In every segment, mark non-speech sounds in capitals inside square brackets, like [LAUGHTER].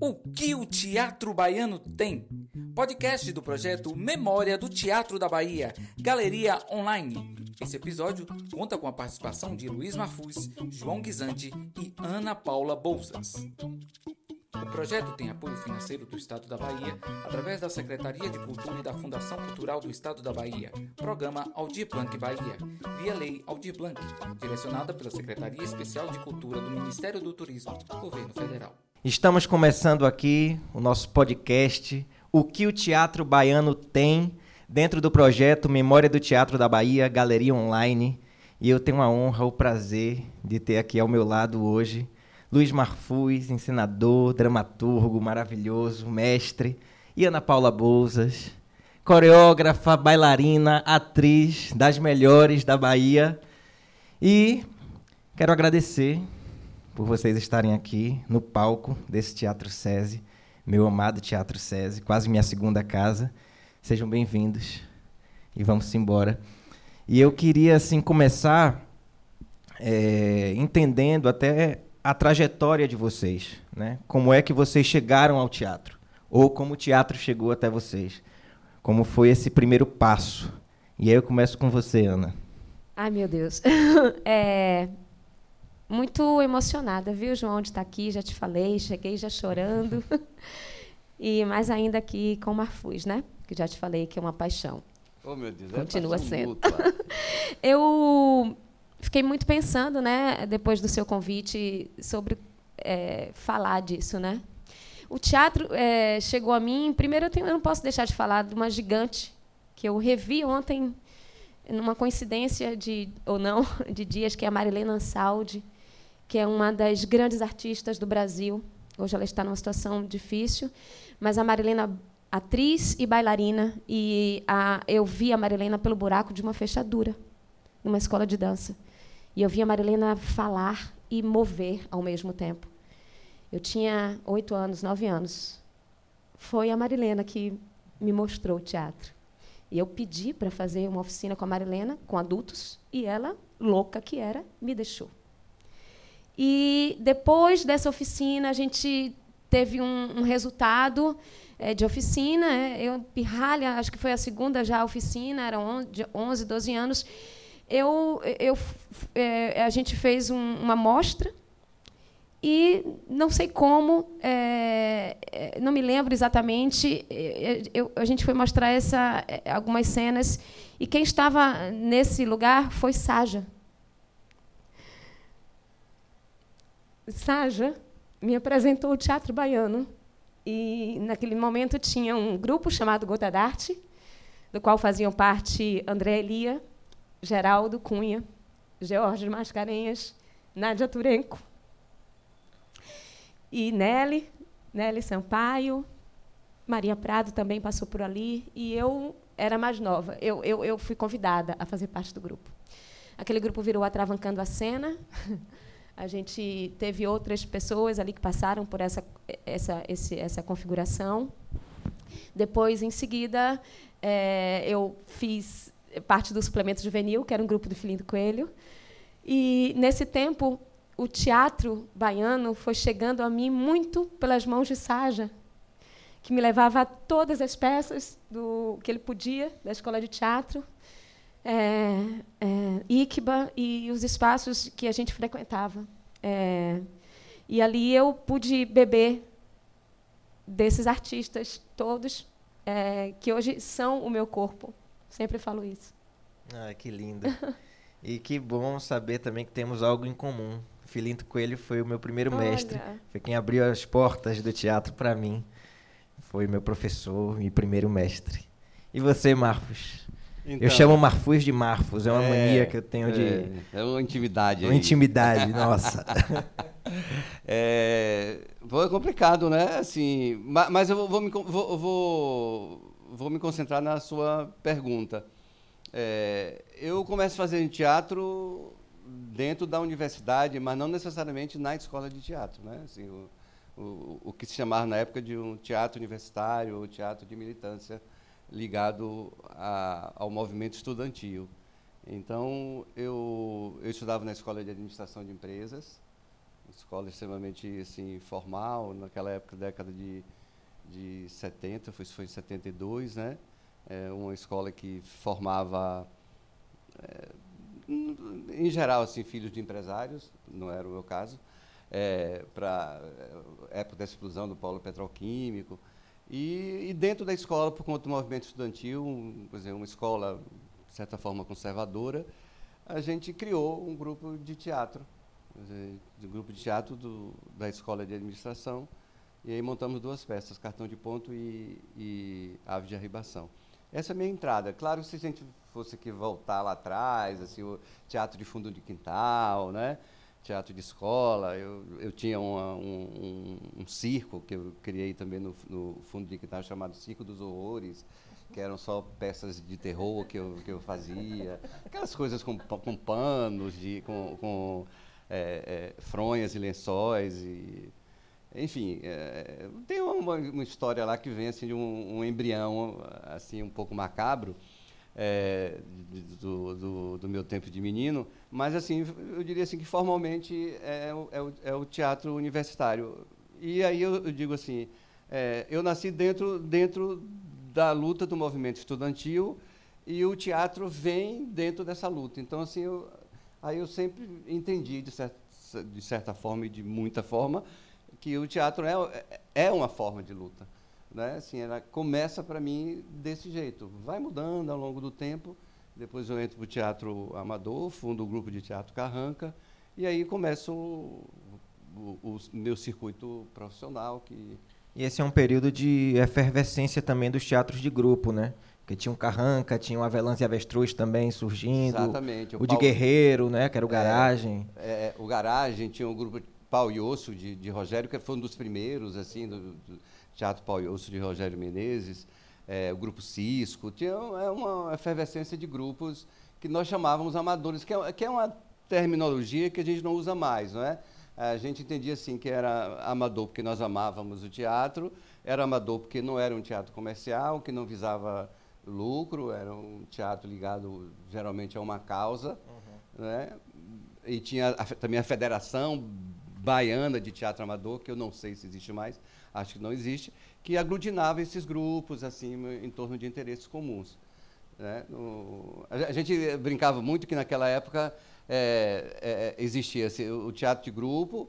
O que o Teatro Baiano tem? Podcast do projeto Memória do Teatro da Bahia, Galeria Online. Esse episódio conta com a participação de Luiz Marfuz, João Guisante e Ana Paula Bolsas. O projeto tem apoio financeiro do Estado da Bahia através da Secretaria de Cultura e da Fundação Cultural do Estado da Bahia, Programa Aldir Blanc Bahia, via Lei Aldir Blanc, direcionada pela Secretaria Especial de Cultura do Ministério do Turismo, Governo Federal. Estamos começando aqui o nosso podcast O que o Teatro Baiano tem dentro do projeto Memória do Teatro da Bahia, Galeria Online. E eu tenho a honra, o prazer de ter aqui ao meu lado hoje Luiz Marfuz, ensinador, dramaturgo maravilhoso, mestre, e Ana Paula Bouzas, coreógrafa, bailarina, atriz das melhores da Bahia. E quero agradecer por vocês estarem aqui no palco desse Teatro SESI, meu amado Teatro SESI, quase minha segunda casa. Sejam bem-vindos e vamos embora. E eu queria assim começar é, entendendo até a trajetória de vocês, né? Como é que vocês chegaram ao teatro ou como o teatro chegou até vocês? Como foi esse primeiro passo? E aí eu começo com você, Ana. Ai, meu Deus. [LAUGHS] é, muito emocionada, viu, João, de estar aqui, já te falei, cheguei já chorando. [LAUGHS] e mais ainda aqui com o Marfuz, né? Que já te falei que é uma paixão. Oh, meu Deus, Continua é sendo. [LAUGHS] eu fiquei muito pensando, né, depois do seu convite, sobre é, falar disso, né? O teatro é, chegou a mim. Primeiro, eu, tenho, eu não posso deixar de falar de uma gigante que eu revi ontem, numa coincidência de ou não [LAUGHS] de dias, que é a Marilena Ansaldi que é uma das grandes artistas do Brasil. Hoje ela está numa situação difícil, mas a Marilena, atriz e bailarina, e a, eu vi a Marilena pelo buraco de uma fechadura, numa escola de dança. E eu vi a Marilena falar e mover ao mesmo tempo. Eu tinha oito anos, nove anos. Foi a Marilena que me mostrou o teatro. E eu pedi para fazer uma oficina com a Marilena, com adultos, e ela, louca que era, me deixou. E depois dessa oficina, a gente teve um, um resultado é, de oficina. É, eu, pirralha, acho que foi a segunda já oficina, eram 11, 12 anos. Eu, eu, é, a gente fez um, uma mostra e não sei como, é não me lembro exatamente. Eu, a gente foi mostrar essa, algumas cenas e quem estava nesse lugar foi Saja. Saja me apresentou o teatro baiano. E, naquele momento, tinha um grupo chamado Gota d'Arte, do qual faziam parte André Elia, Geraldo Cunha, George Mascarenhas, Nádia Turenco e Nelly, Nelly Sampaio, Maria Prado também passou por ali, e eu era mais nova. Eu, eu, eu fui convidada a fazer parte do grupo. Aquele grupo virou Atravancando a Cena, [LAUGHS] A gente teve outras pessoas ali que passaram por essa, essa, esse, essa configuração. Depois, em seguida, é, eu fiz parte do suplemento juvenil, que era um grupo do Filhinho do Coelho. E, nesse tempo, o teatro baiano foi chegando a mim muito pelas mãos de Saja, que me levava a todas as peças do que ele podia da escola de teatro, é, é, Iquiba e os espaços que a gente frequentava. É, e ali eu pude beber desses artistas todos é, que hoje são o meu corpo. Sempre falo isso. Ah, que lindo. e que bom saber também que temos algo em comum. Filinto Coelho foi o meu primeiro Olha. mestre. Foi quem abriu as portas do teatro para mim. Foi meu professor e primeiro mestre. E você, Marcos? Então, eu chamo Marfus de Marfus, é uma é, mania que eu tenho de. É, é uma intimidade. Uma aí. intimidade, [LAUGHS] nossa. [LAUGHS] é, foi complicado, né? Assim, mas eu vou me, vou, vou, vou me concentrar na sua pergunta. É, eu começo a fazer teatro dentro da universidade, mas não necessariamente na escola de teatro, né? Assim, o, o, o que se chamava na época de um teatro universitário, ou teatro de militância ligado a, ao movimento estudantil. Então, eu, eu estudava na Escola de Administração de Empresas, escola extremamente assim, formal, naquela época, década de, de 70, foi, foi em 72, né? É uma escola que formava, é, em geral, assim, filhos de empresários, não era o meu caso, é, para é, época da explosão do polo petroquímico. E, e, dentro da escola, por conta do movimento estudantil, um, uma escola, de certa forma, conservadora, a gente criou um grupo de teatro, um grupo de teatro do, da escola de administração, e aí montamos duas peças, Cartão de Ponto e, e Ave de Arribação. Essa é a minha entrada. Claro que se a gente fosse aqui voltar lá atrás, assim, o teatro de fundo de quintal, né? Teatro de escola, eu, eu tinha uma, um, um, um, circo que eu criei também no, no fundo de quintal chamado Circo dos Horrores, que eram só peças de terror que eu, que eu fazia, aquelas coisas com, com panos, de, com, com é, é, fronhas e lençóis e enfim, é, tem uma, uma, história lá que vem assim de um, um embrião assim um pouco macabro é, do, do, do, meu tempo de menino, mas assim eu diria assim que formalmente é, é, o, é o teatro universitário. E aí eu, eu digo assim, é, eu nasci dentro dentro da luta do movimento estudantil e o teatro vem dentro dessa luta. Então assim eu, aí eu sempre entendi de certa, de certa forma e de muita forma que o teatro é, é uma forma de luta. Né? Assim, ela começa para mim desse jeito, vai mudando ao longo do tempo. Depois eu entro para o teatro amador, fundo o grupo de teatro Carranca, e aí começa o, o, o meu circuito profissional. Que... E esse é um período de efervescência também dos teatros de grupo, né? Porque tinha o Carranca, tinha o Avelãs e Avestruz também surgindo. Exatamente. O, o de Guerreiro, né? Que era o é, Garagem. É, é, o Garagem, tinha o grupo Pau e Osso de, de Rogério, que foi um dos primeiros, assim, do, do Teatro Pau Osso de Rogério Menezes, é, o Grupo Cisco, tinha é uma efervescência de grupos que nós chamávamos amadores, que é, que é uma terminologia que a gente não usa mais, não é? A gente entendia assim que era amador porque nós amávamos o teatro, era amador porque não era um teatro comercial, que não visava lucro, era um teatro ligado geralmente a uma causa, uhum. né? E tinha a, também a Federação Baiana de Teatro Amador, que eu não sei se existe mais, acho que não existe, que aglutinava esses grupos assim em torno de interesses comuns. Né? No, a, gente brincava muito que naquela época é, é, existia assim, o teatro de grupo,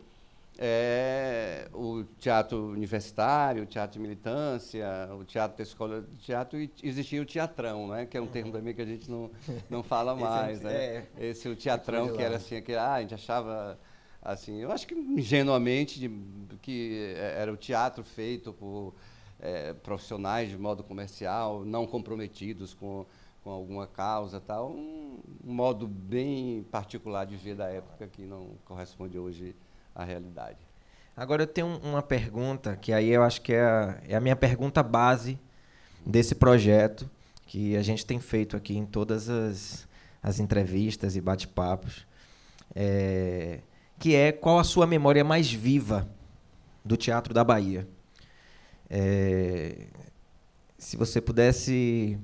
é, o teatro universitário, o teatro de militância, o teatro da escola de teatro, e existia o teatrão, né? que é um termo também que a gente não, não fala mais. [LAUGHS] Esse, é, né? Esse o teatrão que era assim, que ah, a gente achava assim, eu acho que ingenuamente de, que era o teatro feito por é, profissionais de modo comercial, não comprometidos com, com alguma causa, tal, um, um, modo bem particular de ver da época que não corresponde hoje à realidade. Agora eu tenho uma pergunta que aí eu acho que é a, é a minha pergunta base desse projeto que a gente tem feito aqui em todas as, as entrevistas e bate-papos. É, que é qual a sua memória mais viva do Teatro da Bahia. É, se você pudesse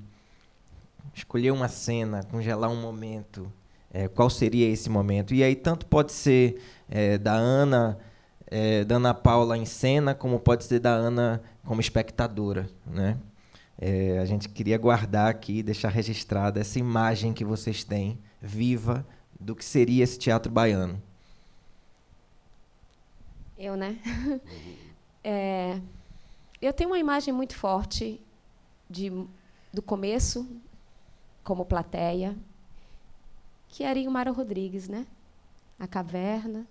escolher uma cena, congelar um momento, é, qual seria esse momento? E aí tanto pode ser é, da Ana, é, da Ana Paula em cena, como pode ser da Ana como espectadora, né? É, a gente queria guardar aqui, deixar registrada essa imagem que vocês têm viva do que seria esse teatro baiano. Eu, né? [LAUGHS] é, eu tenho uma imagem muito forte de, do começo, como plateia, que era Ilmara Rodrigues, né? A caverna.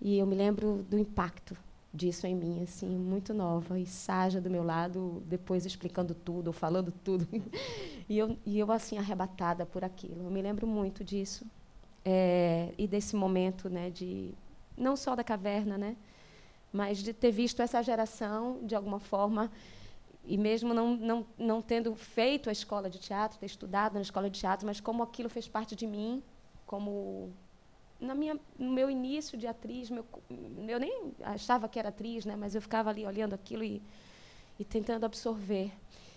E eu me lembro do impacto disso em mim, assim, muito nova. E Saja do meu lado, depois explicando tudo, falando tudo. [LAUGHS] e, eu, e eu, assim, arrebatada por aquilo. Eu me lembro muito disso. É, e desse momento né, de não só da caverna, né? mas de ter visto essa geração, de alguma forma, e mesmo não, não, não tendo feito a escola de teatro, ter estudado na escola de teatro, mas como aquilo fez parte de mim, como na minha, no meu início de atriz, meu, eu nem achava que era atriz, né, mas eu ficava ali olhando aquilo e, e tentando absorver.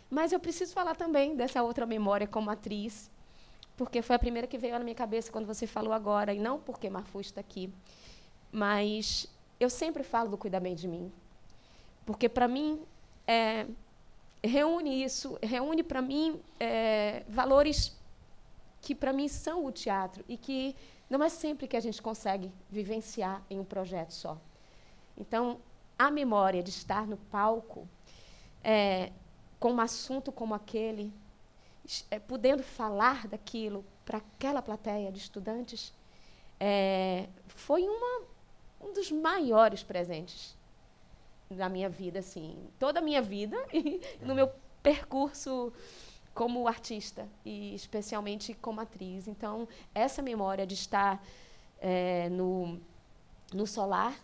Mas eu preciso falar também dessa outra memória como atriz, porque foi a primeira que veio na minha cabeça quando você falou agora, e não porque Marfu está aqui. Mas eu sempre falo do cuidar bem de mim. Porque, para mim, é, reúne isso, reúne para mim é, valores que, para mim, são o teatro e que não é sempre que a gente consegue vivenciar em um projeto só. Então, a memória de estar no palco é, com um assunto como aquele, é, podendo falar daquilo para aquela plateia de estudantes, é, foi uma, um dos maiores presentes da minha vida, assim, toda a minha vida [LAUGHS] e no meu percurso como artista e especialmente como atriz. Então, essa memória de estar é, no, no solar,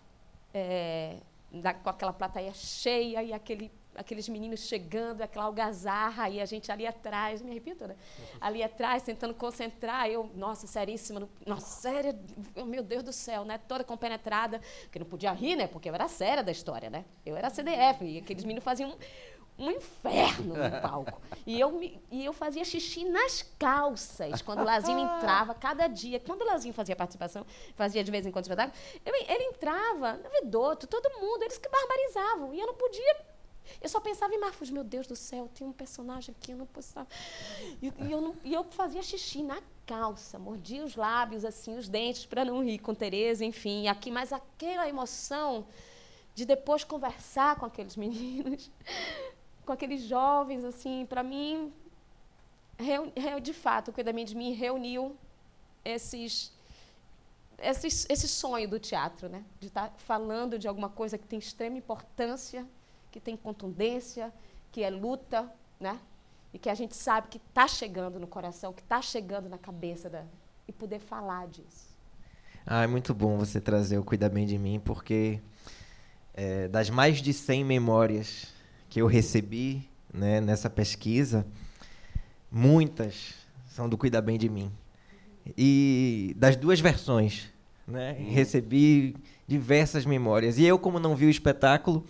é, da, com aquela plateia cheia e aquele, aqueles meninos chegando, aquela algazarra, e a gente ali atrás, me arrepio toda, ali atrás, tentando concentrar, eu, nossa, seríssima, nossa, séria, meu Deus do céu, né, toda compenetrada, que não podia rir, né, porque eu era séria da história, né, eu era CDF, e aqueles meninos faziam um inferno no palco. E eu, me, e eu fazia xixi nas calças quando o Lazinho entrava, cada dia. Quando o Lazinho fazia participação, fazia de vez em quando espetáculo, ele, entrava, Vedoto, todo mundo, eles que barbarizavam. E eu não podia. Eu só pensava em Marfus, meu Deus do céu, tem um personagem aqui, eu não posso. E, e, eu, não, e eu fazia xixi na calça, mordia os lábios, assim, os dentes, para não rir com Tereza, enfim. Aqui, mas aquela emoção de depois conversar com aqueles meninos [LAUGHS] com aqueles jovens, assim, para mim, de fato, o Cuidamento de Mim reuniu esses, esses, esse sonho do teatro, né? de estar tá falando de alguma coisa que tem extrema importância, que tem contundência, que é luta, né? e que a gente sabe que está chegando no coração, que está chegando na cabeça, da, e poder falar disso. Ah, é muito bom você trazer o Cuida Bem de Mim, porque é, das mais de 100 memórias que eu recebi né, nessa pesquisa, muitas são do Cuida Bem de Mim. E das duas versões, né, uhum. recebi diversas memórias. E eu, como não vi o espetáculo,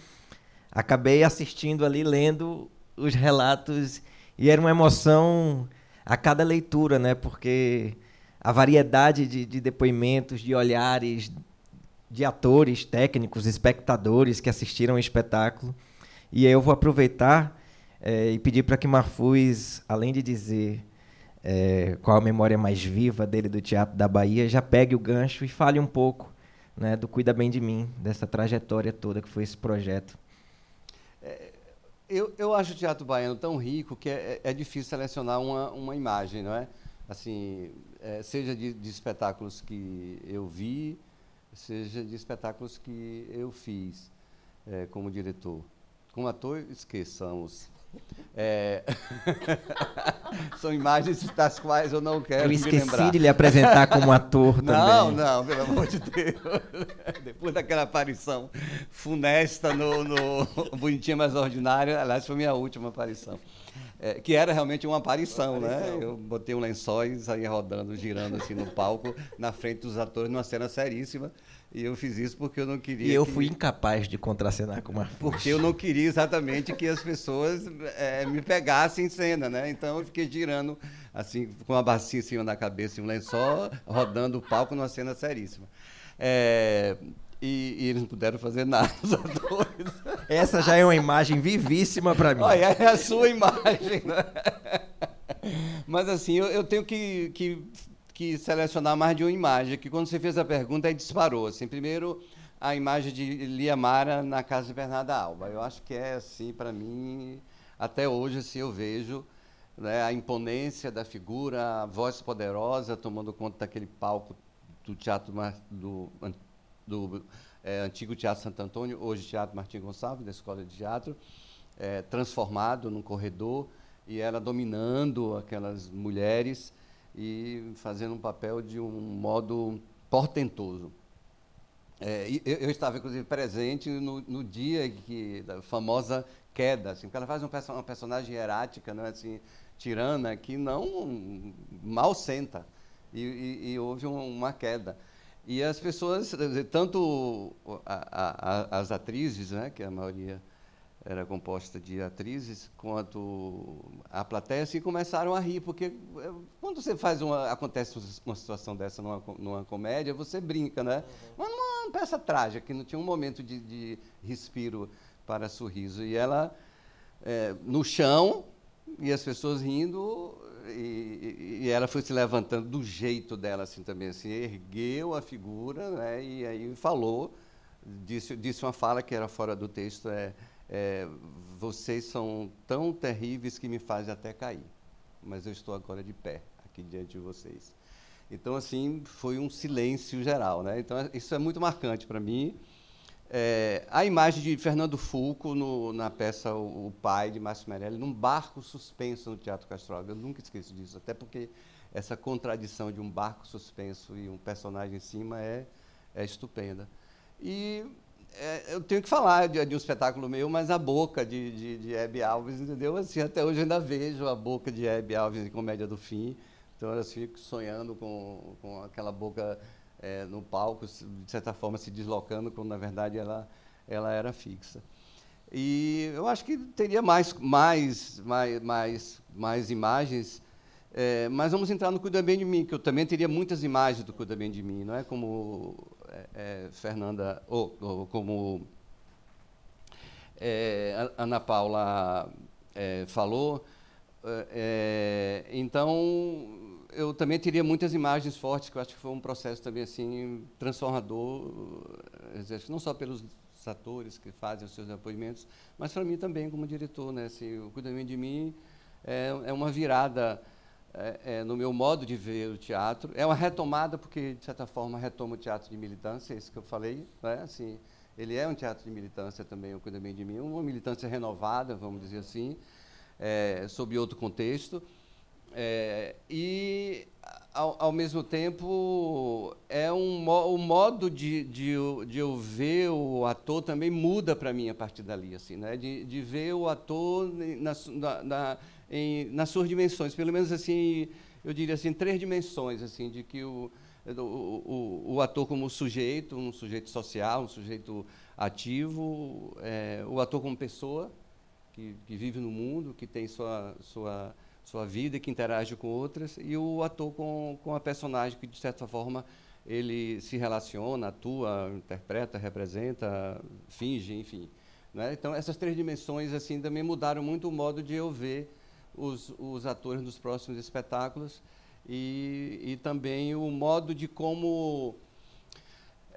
acabei assistindo ali, lendo os relatos, e era uma emoção a cada leitura, né, porque a variedade de, de depoimentos, de olhares, de atores, técnicos, espectadores que assistiram ao espetáculo e eu vou aproveitar é, e pedir para que Marfuz, além de dizer é, qual a memória mais viva dele do Teatro da Bahia, já pegue o gancho e fale um pouco né, do Cuida Bem de Mim, dessa trajetória toda que foi esse projeto. É, eu, eu acho o teatro baiano tão rico que é, é difícil selecionar uma, uma imagem, não é? Assim, é, seja de, de espetáculos que eu vi, seja de espetáculos que eu fiz é, como diretor. Como ator, esqueçamos. É... [LAUGHS] São imagens das quais eu não quero eu esqueci de lhe apresentar como ator [LAUGHS] também. Não, não, pelo amor de Deus. [LAUGHS] Depois daquela aparição funesta no, no Bonitinha Mais Ordinária, aliás, foi minha última aparição. É, que era realmente uma aparição, uma aparição, né? Eu botei um lençóis e saía rodando, girando assim no palco, [LAUGHS] na frente dos atores, numa cena seríssima. E eu fiz isso porque eu não queria. E eu que... fui incapaz de contracenar com uma [LAUGHS] Porque eu não queria exatamente que as pessoas é, me pegassem em cena, né? Então eu fiquei girando, assim, com uma bacia em cima da cabeça e um lençol, rodando o palco numa cena seríssima. É, e, e, eles não puderam fazer nada, [LAUGHS] os atores. Essa já é uma imagem vivíssima para mim. Olha, é a sua imagem, né? Mas assim, eu, eu tenho que, que que selecionar mais de uma imagem, que quando você fez a pergunta, aí disparou. Assim, primeiro, a imagem de Liamara na casa de Bernarda Alba. Eu acho que é, assim, para mim, até hoje, assim, eu vejo né, a imponência da figura, a voz poderosa, tomando conta daquele palco do teatro do, do é, antigo Teatro Santo Antônio, hoje Teatro Martim Gonçalves, da Escola de Teatro, é, transformado num corredor, e ela dominando aquelas mulheres e fazendo um papel de um modo portentoso. É, eu, eu, estava, inclusive, presente no, no, dia que da famosa queda, assim, porque ela faz um, uma personagem hierática, né, assim, tirana, que não mal senta. E, e, e houve um, uma queda. E as pessoas, tanto a, a, as atrizes, né, que a maioria era composta de atrizes, quanto a plateia, assim, começaram a rir, porque eh, quando você faz uma, acontece uma situação dessa numa, numa comédia, você brinca, né? Uhum. Mas numa uma peça trágica, que não tinha um momento de, de respiro para sorriso. E ela, é, no chão, e as pessoas rindo, e, e, ela foi se levantando do jeito dela, assim, também, assim, ergueu a figura, né, e aí falou, disse, disse uma fala que era fora do texto, é, é vocês são tão terríveis que me fazem até cair, mas eu estou agora de pé, aqui diante de vocês. Então, assim, foi um silêncio geral. Né? Então, isso é muito marcante para mim. É, a imagem de Fernando Fulco no, na peça o, o, Pai, de Márcio Merelli, num barco suspenso no Teatro Castro. Eu nunca esqueço disso, até porque essa contradição de um barco suspenso e um personagem em cima é, é estupenda. E é, eu tenho que falar de, de, um espetáculo meu, mas a boca de, de, de Hebe Alves, entendeu? Assim, até hoje eu ainda vejo a boca de Hebe Alves em Comédia do Fim. Então eu fico sonhando com, com aquela boca é, no palco, de certa forma se deslocando, quando na verdade ela, ela era fixa. E eu acho que teria mais, mais, mais, mais, mais imagens, é, mas vamos entrar no Cuida Bem de Mim, que eu também teria muitas imagens do Cuida Bem de Mim, não é como é, é Fernanda, ou, ou como é, Ana Paula é, falou. então, eu também teria muitas imagens fortes, que eu acho que foi um processo também assim transformador, eh, não só pelos atores que fazem os seus depoimentos, mas para mim também como diretor, né? Assim, o cuidamento de mim é, é uma virada é, é, no meu modo de ver o teatro, é uma retomada porque de certa forma retoma o teatro de militância, é isso que eu falei, né? Assim, ele é um teatro de militância também, o cuidamento de mim, uma militância renovada, vamos dizer assim, é, sob outro contexto. É, e, ao, ao, mesmo tempo, é um, o modo de, de, de eu ver o ator também muda para mim a partir dali, assim, né? de, de ver o ator na, na, na, em, nas suas dimensões, pelo menos assim, eu diria assim, três dimensões, assim, de que o, o, o, o ator como sujeito, um sujeito social, um sujeito ativo, é, o ator como pessoa, que, que vive no mundo, que tem sua, sua sua vida que interage com outras, e o ator com, com a personagem que, de certa forma, ele se relaciona, atua, interpreta, representa, finge, enfim. Né? Então, essas três dimensões assim também mudaram muito o modo de eu ver os, os atores nos próximos espetáculos e, e também o modo de como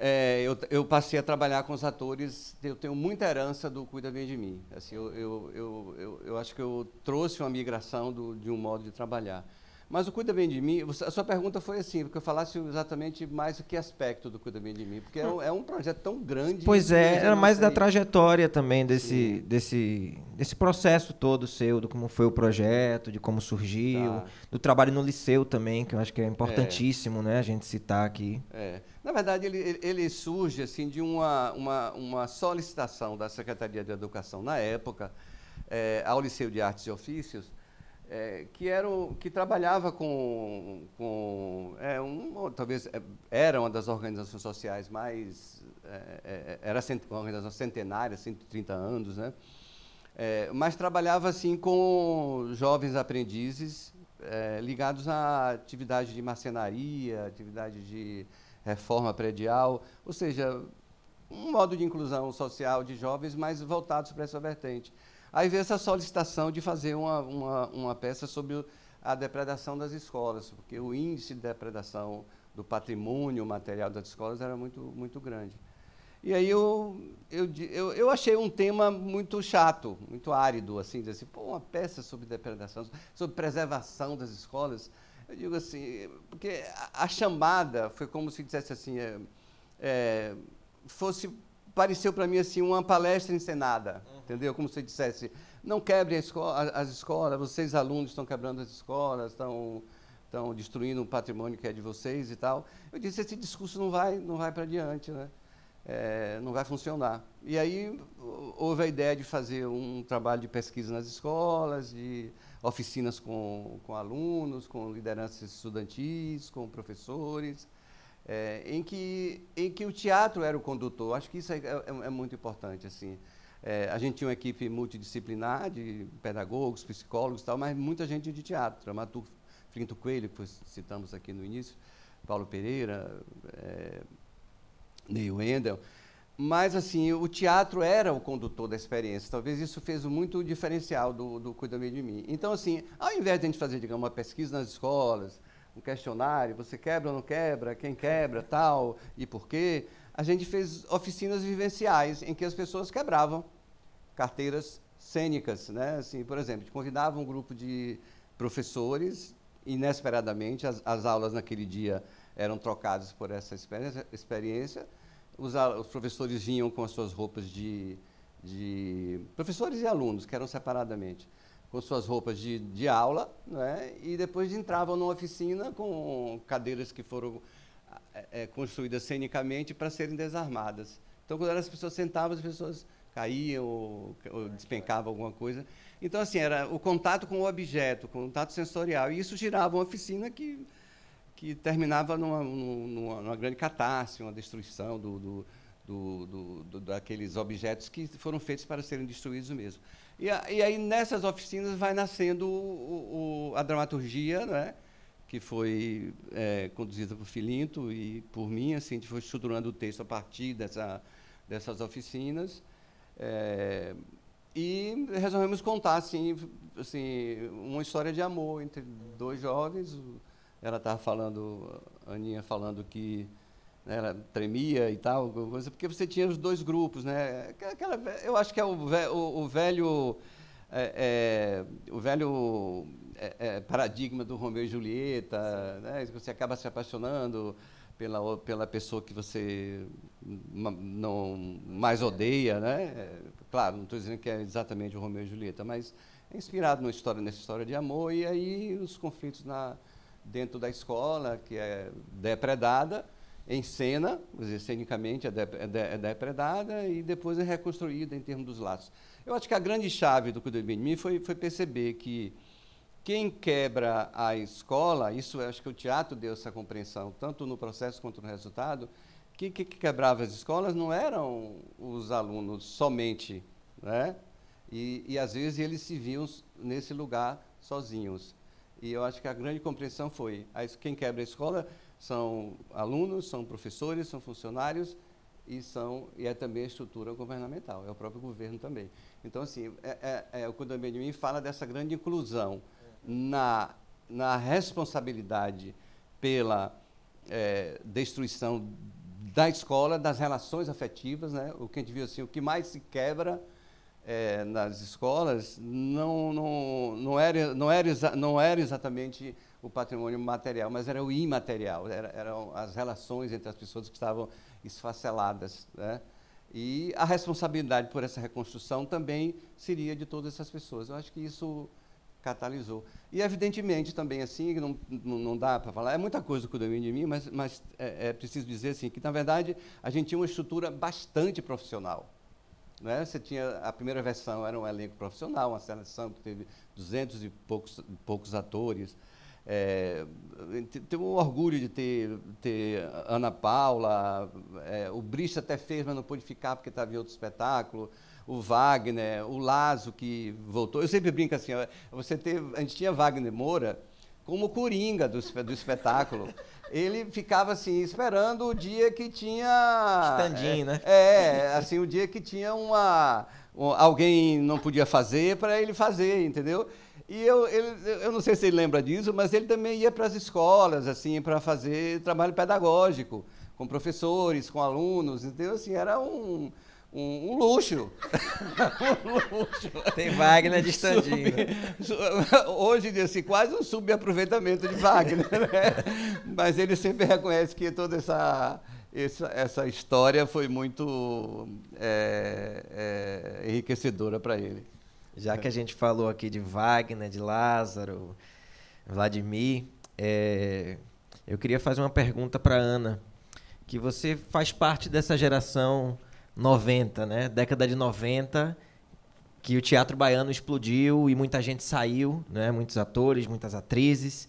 é, eu, eu, passei a trabalhar com os atores, eu tenho muita herança do Cuida Bem de Mim. Assim, eu, eu, eu, eu acho que eu trouxe uma migração do, de um modo de trabalhar. Mas o Cuida Bem de Mim, a sua pergunta foi assim, porque eu falasse exatamente mais o que aspecto do Cuida Bem de Mim, porque é um, é um projeto tão grande. Pois é, era mais da trajetória também desse, desse, desse processo todo seu, do como foi o projeto, de como surgiu, tá. do trabalho no liceu também, que eu acho que é importantíssimo, é. né, a gente citar aqui. É. Na verdade, ele, ele surge assim de uma, uma, uma solicitação da Secretaria de Educação na época é, ao Liceu de Artes e Ofícios, é, que, era, que trabalhava com, com é, um, talvez era uma das organizações sociais mais, é, era uma organização centenária, 130 anos, né? Mas trabalhava assim com jovens aprendizes ligados à atividade de marcenaria, atividade de reforma predial, ou seja, um modo de inclusão social de jovens mais voltados para essa vertente. Aí veio essa solicitação de fazer uma, uma, uma peça sobre a depredação das escolas, porque o índice de depredação do patrimônio material das escolas era muito, muito grande. E aí eu, eu, eu, eu achei um tema muito chato, muito árido, assim, dizer assim, pô, uma peça sobre depredação, sobre preservação das escolas. Eu digo assim, porque a, a chamada foi como se dissesse assim, é, é, fosse pareceu para mim assim uma palestra encenada, uhum. entendeu? Como se dissesse, não quebrem as escolas, vocês alunos estão quebrando as escolas, estão estão destruindo o patrimônio que é de vocês e tal. Eu disse, esse discurso não vai não vai para diante, né? É, não vai funcionar. E aí houve a ideia de fazer um trabalho de pesquisa nas escolas, de oficinas com, com alunos, com lideranças estudantis, com professores, é, em, que, em que o teatro era o condutor. Acho que isso é, é, é muito importante. Assim. É, a gente tinha uma equipe multidisciplinar de pedagogos, psicólogos tal, mas muita gente de teatro. Dramaturgo Flinto Coelho, que citamos aqui no início, Paulo Pereira, é, Neil Wendel. Mas, assim, o teatro era o condutor da experiência. Talvez isso fez muito o diferencial do, do Cuida Bem de Mim. Então, assim, ao invés de a gente fazer, digamos, uma pesquisa nas escolas, um questionário, você quebra ou não quebra, quem quebra, tal, e por quê, a gente fez oficinas vivenciais em que as pessoas quebravam carteiras cênicas, né? Assim, por exemplo, convidava um grupo de professores, inesperadamente, as, as aulas naquele dia eram trocadas por essa experiência, experiência os, os, professores vinham com as suas roupas de, de, Professores e alunos, que eram separadamente, com suas roupas de, de aula, né? e depois entravam numa oficina com cadeiras que foram é, é, construídas cenicamente para serem desarmadas. Então, quando as pessoas sentavam, as pessoas caíam ou, ou despencavam alguma coisa. Então, assim, era o contato com o objeto, contato sensorial. E isso girava uma oficina que que terminava numa, numa, numa grande catástrofe, uma destruição do, do, do, do, daqueles objetos que foram feitos para serem destruídos mesmo. E, a, e aí, nessas oficinas, vai nascendo o, o, a dramaturgia, né? que foi é, conduzida por Filinto e por mim, assim, a gente foi estruturando o texto a partir dessa, dessas oficinas. É, e resolvemos contar assim, assim, uma história de amor entre dois jovens, ela estava falando, a Aninha falando que né, ela tremia e tal, coisa, porque você tinha os dois grupos, né? Aquela, eu acho que é o, o, o velho, é, é, o velho é, é, paradigma do Romeu e Julieta, né? Você acaba se apaixonando pela pela pessoa que você não mais odeia, né? Claro, não estou dizendo que é exatamente o Romeu e Julieta, mas é inspirado numa história, nessa história de amor e aí os conflitos na dentro da escola, que é depredada, em cena, cenicamente é, é, é depredada e depois é reconstruída em termos dos laços. Eu acho que a grande chave do mim foi, foi perceber que quem quebra a escola, isso acho que o teatro deu essa compreensão, tanto no processo quanto no resultado, que, que, que quebrava as escolas não eram os alunos somente, né? E, e às vezes eles se viam nesse lugar sozinhos. E eu acho que a grande compreensão foi: quem quebra a escola são alunos, são professores, são funcionários e são e é também a estrutura governamental, é o próprio governo também. Então, assim, é, é, é o Benjamin fala dessa grande inclusão na, na responsabilidade pela é, destruição da escola, das relações afetivas, né? O que a gente viu assim, o que mais se quebra é, nas escolas não, não, não, era, não, era, não era exatamente o patrimônio material, mas era o imaterial, era, eram as relações entre as pessoas que estavam esfaceladas. Né? E a responsabilidade por essa reconstrução também seria de todas essas pessoas. Eu acho que isso catalisou. E, evidentemente, também, assim, não, não dá para falar, é muita coisa do domínio de mim, mas, mas é, é preciso dizer assim, que, na verdade, a gente tinha uma estrutura bastante profissional. Né? Você tinha a primeira versão era um elenco profissional, uma seleção que teve duzentos e poucos, poucos atores. É, tenho um orgulho de ter, ter Ana Paula, é, o Brice até fez, mas não pôde ficar porque estava em outro espetáculo. O Wagner, o Lazo que voltou. Eu sempre brinco assim, você teve, a gente tinha Wagner Moura como coringa do, do espetáculo ele ficava assim, esperando o dia que tinha. Standinho, é, né? É, assim, o dia que tinha uma. Um, alguém não podia fazer para ele fazer, entendeu? E eu, ele, eu não sei se ele lembra disso, mas ele também ia para as escolas, assim, para fazer trabalho pedagógico, com professores, com alunos, entendeu? Assim, era um, um, um luxo. [LAUGHS] um luxo. Tem Wagner de standinho. [LAUGHS] hoje, assim, quase um subaproveitamento de Wagner, né? Mas ele sempre reconhece que toda essa, essa, essa história foi muito é, é, enriquecedora para ele. Já que a gente falou aqui de Wagner, de Lázaro, Vladimir, é, eu queria fazer uma pergunta para Ana, que você faz parte dessa geração 90, né? Década de 90, que o teatro baiano explodiu e muita gente saiu, né? Muitos atores, muitas atrizes.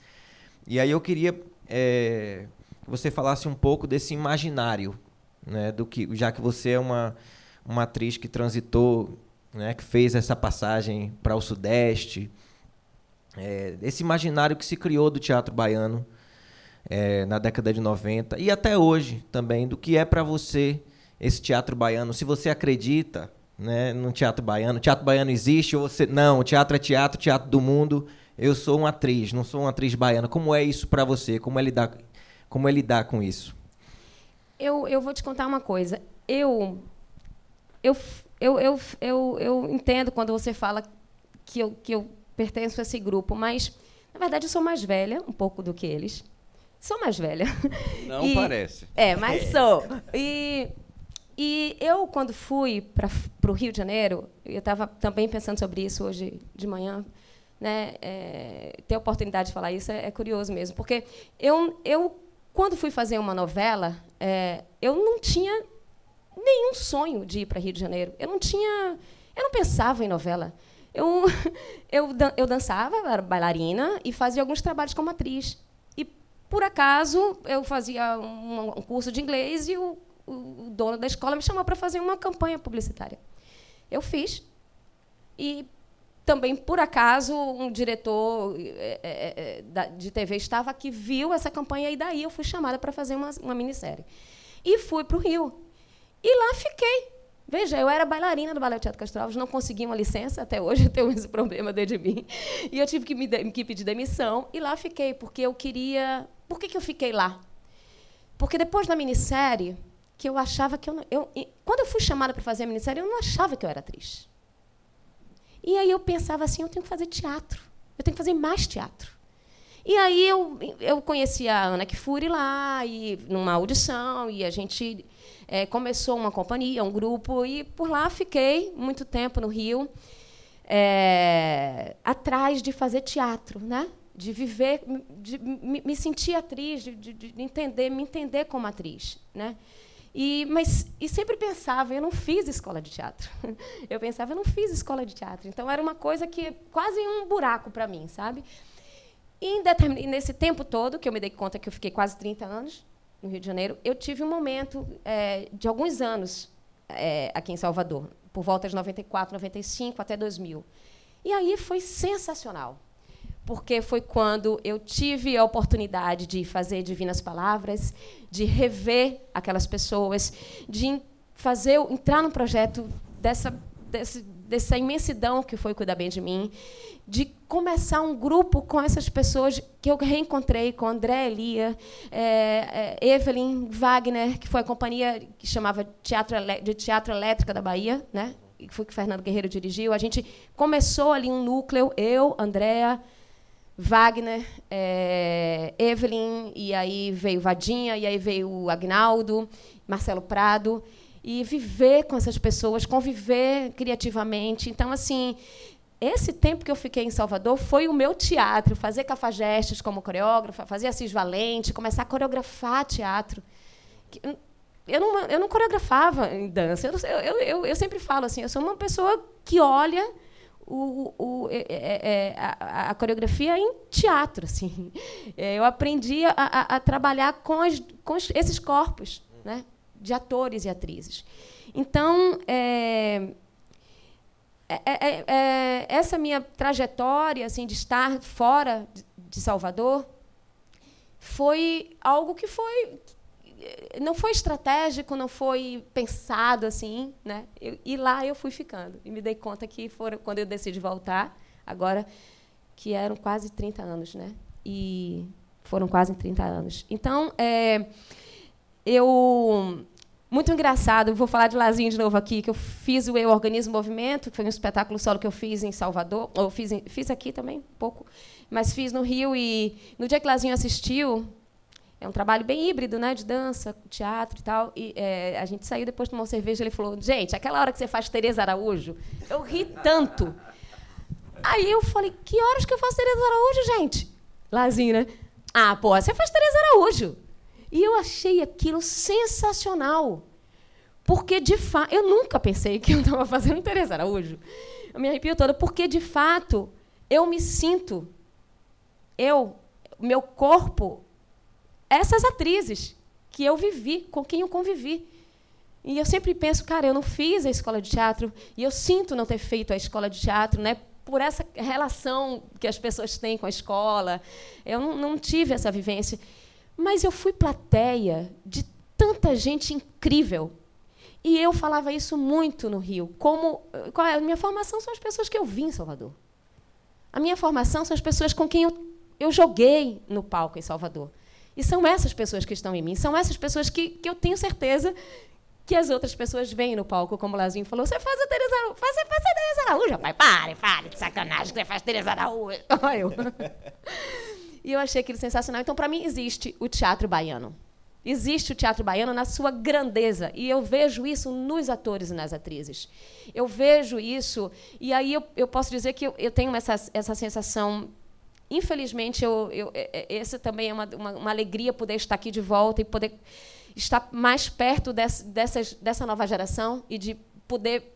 E aí eu queria é, que você falasse um pouco desse imaginário, né? Do que, já que você é uma, uma atriz que transitou, né? Que fez essa passagem para o Sudeste, é, esse imaginário que se criou do teatro baiano é, na década de 90 e até hoje também, do que é para você esse teatro baiano. Se você acredita né, no teatro baiano, teatro baiano existe, ou você. Não, o teatro é teatro, teatro do mundo. Eu sou uma atriz, não sou uma atriz baiana. Como é isso para você? Como é lidar, como é lidar com isso? Eu, eu vou te contar uma coisa. Eu, eu, eu, eu, eu, eu entendo quando você fala que eu, que eu pertenço a esse grupo, mas, na verdade, eu sou mais velha, um pouco do que eles. Sou mais velha. Não e, parece. É, mas sou. [LAUGHS] E, e eu, quando fui para o Rio de Janeiro, eu estava também pensando sobre isso hoje de manhã, né? É, ter a oportunidade de falar isso é, é, curioso mesmo, porque eu, eu quando fui fazer uma novela, é, eu não tinha nenhum sonho de ir para Rio de Janeiro. Eu não tinha, eu não pensava em novela. Eu, [LAUGHS] eu, eu dançava, era bailarina e fazia alguns trabalhos como atriz. E, por acaso, eu fazia um, um curso de inglês e o, o dono da escola me chamou para fazer uma campanha publicitária. Eu fiz. E também, por acaso, um diretor é, é, é de TV estava aqui, viu essa campanha, e daí eu fui chamada para fazer uma, uma minissérie. E fui para o Rio. E lá fiquei. Veja, eu era bailarina do Ballet Teatro Castro Alves, não consegui uma licença, até hoje eu tenho [LAUGHS] esse problema dentro de mim. E eu tive que, me de, que pedir demissão, e lá fiquei, porque eu queria... Por que, que eu fiquei lá? Porque depois da minissérie, que eu achava que eu, eu... Quando eu fui chamada para fazer a minissérie, eu não achava que eu era atriz. E aí eu pensava assim, eu tenho que fazer teatro. Eu tenho que fazer mais teatro. E aí eu, eu conheci a Ana Kifuri lá, e, numa audição, e a gente é, começou uma companhia, um grupo, e por lá fiquei muito tempo no Rio, é, atrás de fazer teatro, né? de viver, de me, me sentir atriz, de, de, de, entender, me entender como atriz, né? E, mas e sempre pensava, eu não fiz escola de teatro. [LAUGHS] Eu pensava, eu não fiz escola de teatro. Então era uma coisa que quase um buraco para mim, sabe? E nesse tempo todo, que eu me dei conta que eu fiquei quase 30 anos no Rio de Janeiro, eu tive um momento é, de alguns anos é, aqui em Salvador, por volta de 94, 95 até 2000. E aí foi sensacional porque foi quando eu tive a oportunidade de fazer divinas palavras, de rever aquelas pessoas, de fazer entrar no projeto dessa desse, dessa imensidão que foi cuidar bem de mim, de começar um grupo com essas pessoas que eu reencontrei com André Elia, é, é, Evelyn Wagner, que foi a companhia que chamava Teatro de Teatro Elétrica da Bahia, né? que foi que Fernando Guerreiro dirigiu. A gente começou ali um núcleo, eu, Andréa, Wagner, é, Evelyn, e aí veio Vadinha, e aí veio o Agnaldo, Marcelo Prado, e viver com essas pessoas, conviver criativamente. Então, assim, esse tempo que eu fiquei em Salvador foi o meu teatro, fazer cafajestes como coreógrafa, fazer Assis Valente, começar a coreografar teatro. Eu não, eu não coreografava em dança. Eu, eu, eu, eu sempre falo assim, eu sou uma pessoa que olha o, o, é, é, é, a, a, coreografia em teatro. Assim. [LAUGHS] É, eu aprendi a, a, a trabalhar com, as, com, esses corpos né, de atores e atrizes. Então, é, é, essa minha trajetória assim, de estar fora de Salvador foi algo que foi não foi estratégico, não foi pensado assim, né? Eu, e lá eu fui ficando e me dei conta que foram quando eu decidi voltar, agora que eram quase 30 anos, né? E foram quase 30 anos. Então, é, eu muito engraçado, vou falar de Lazinho de novo aqui, que eu fiz o Eu Organismo Movimento, que foi um espetáculo solo que eu fiz em Salvador, ou fiz, fiz aqui também, um pouco, mas fiz no Rio e no dia que Lazinho assistiu, é um trabalho bem híbrido, né? De dança, teatro e tal. E é, a gente saiu depois uma cerveja ele falou, gente, aquela hora que você faz Tereza Araújo, eu ri tanto. Aí eu falei, que horas que eu faço Tereza Araújo, gente? Lazinho, né? Ah, pô, você faz Tereza Araújo. E eu achei aquilo sensacional. Porque, de fato, eu nunca pensei que eu estava fazendo Tereza Araújo. Eu me arrepio toda, porque, de fato, eu me sinto, eu, meu corpo essas atrizes que eu vivi, com quem eu convivi. E eu sempre penso, cara, eu não fiz a escola de teatro e eu sinto não ter feito a escola de teatro, né? Por essa relação que as pessoas têm com a escola, eu não, não tive essa vivência. Mas eu fui plateia de tanta gente incrível. E eu falava isso muito no Rio. Como qual é? a minha formação são as pessoas que eu vi em Salvador. A minha formação são as pessoas com quem eu, eu joguei no palco em Salvador. E são essas pessoas que estão em mim, são essas pessoas que, que eu tenho certeza que as outras pessoas veem no palco, como o Lazinho falou, você faz a Tereza Araújo, faz, faz a Tereza Araújo, pai, pare, pare, de sacanagem que você faz Tereza Araújo. [LAUGHS] Olha eu. E eu achei aquilo sensacional. Então, para mim, existe o teatro baiano. Existe o teatro baiano na sua grandeza. E eu vejo isso nos atores e nas atrizes. Eu vejo isso, e aí eu, eu posso dizer que eu, eu tenho essa, essa sensação infelizmente, eu, eu, é, é, essa também é uma, uma, uma, alegria poder estar aqui de volta e poder estar mais perto dessa, dessas, dessa nova geração e de poder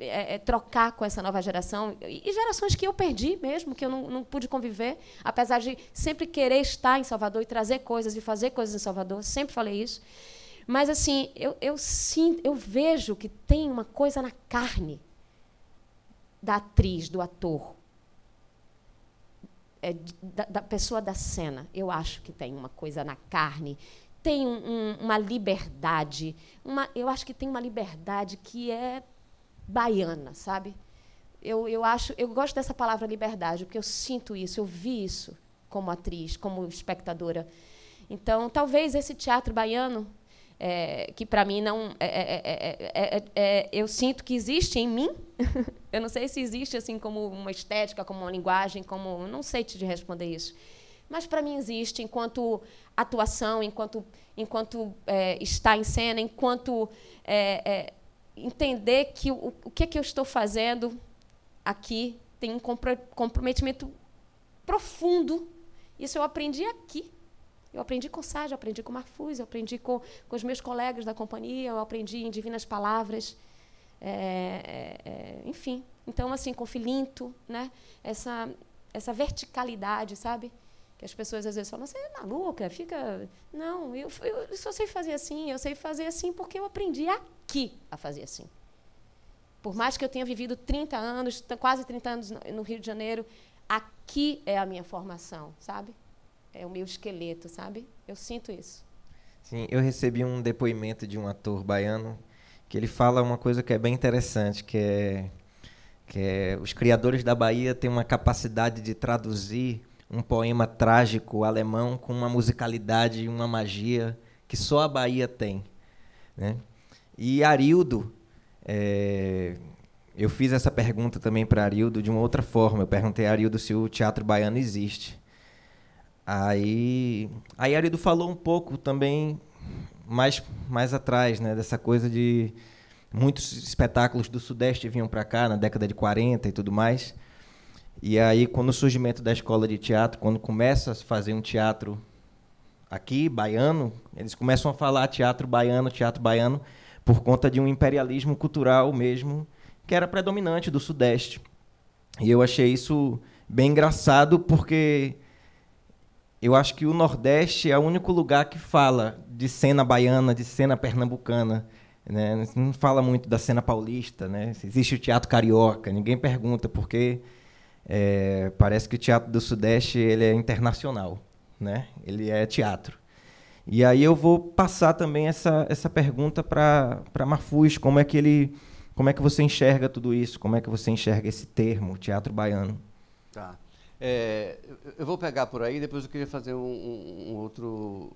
é, é, trocar com essa nova geração. E, e, gerações que eu perdi mesmo, que eu não, não, pude conviver, apesar de sempre querer estar em Salvador e trazer coisas e fazer coisas em Salvador, sempre falei isso. Mas assim, eu, eu sinto, eu vejo que tem uma coisa na carne da atriz, do ator, é, da, da, pessoa da cena. Eu acho que tem uma coisa na carne, tem um, um, uma liberdade, uma, eu acho que tem uma liberdade que é baiana, sabe? Eu, eu acho, eu gosto dessa palavra liberdade porque eu sinto isso, eu vi isso como atriz, como espectadora. Então, talvez esse teatro baiano é, que para mim não é, é, é, eu sinto que existe em mim. [LAUGHS] Eu não sei se existe assim como uma estética como uma linguagem como não sei te responder isso. Mas para mim existe enquanto atuação enquanto enquanto está em cena enquanto entender que o, o que é que eu estou fazendo aqui tem um comprometimento profundo. Isso eu aprendi aqui eu aprendi com Sá, eu aprendi com Marfuz, eu aprendi com, com os meus colegas da companhia, eu aprendi em Divinas Palavras, é, é, é, enfim. Então, assim, com Filinto, né? essa, essa verticalidade, sabe? Que as pessoas às vezes falam, você é maluca, fica. Não, eu, eu só sei fazer assim, eu sei fazer assim porque eu aprendi aqui a fazer assim. Por mais que eu tenha vivido 30 anos, quase 30 anos no Rio de Janeiro, aqui é a minha formação, sabe? É o meu esqueleto, sabe? Eu sinto isso. Sim, eu recebi um depoimento de um ator baiano que ele fala uma coisa que é bem interessante, que é que é, os criadores da Bahia têm uma capacidade de traduzir um poema trágico alemão com uma musicalidade e uma magia que só a Bahia tem. Né? E Arildo, é, eu fiz essa pergunta também para Arildo de uma outra forma. Eu perguntei a Arildo se o teatro baiano existe. Aí, aí Arido falou um pouco também mais, mais atrás, né, dessa coisa de muitos espetáculos do Sudeste vinham para cá na década de 40 e tudo mais. E aí, quando o surgimento da escola de teatro, quando começa a fazer um teatro aqui, baiano, eles começam a falar teatro baiano, teatro baiano, por conta de um imperialismo cultural mesmo, que era predominante do Sudeste. E eu achei isso bem engraçado, porque eu acho que o Nordeste é o único lugar que fala de cena baiana, de cena pernambucana. Né? Não fala muito da cena paulista. Né? Existe o teatro carioca, ninguém pergunta, porque é, parece que o teatro do Sudeste ele é internacional. Né? Ele é teatro. E aí eu vou passar também essa, essa pergunta para Marfuz, como é que ele como é que você enxerga tudo isso? Como é que você enxerga esse termo, teatro baiano? Tá. É, eu vou pegar por aí, depois eu queria fazer um, um, um outro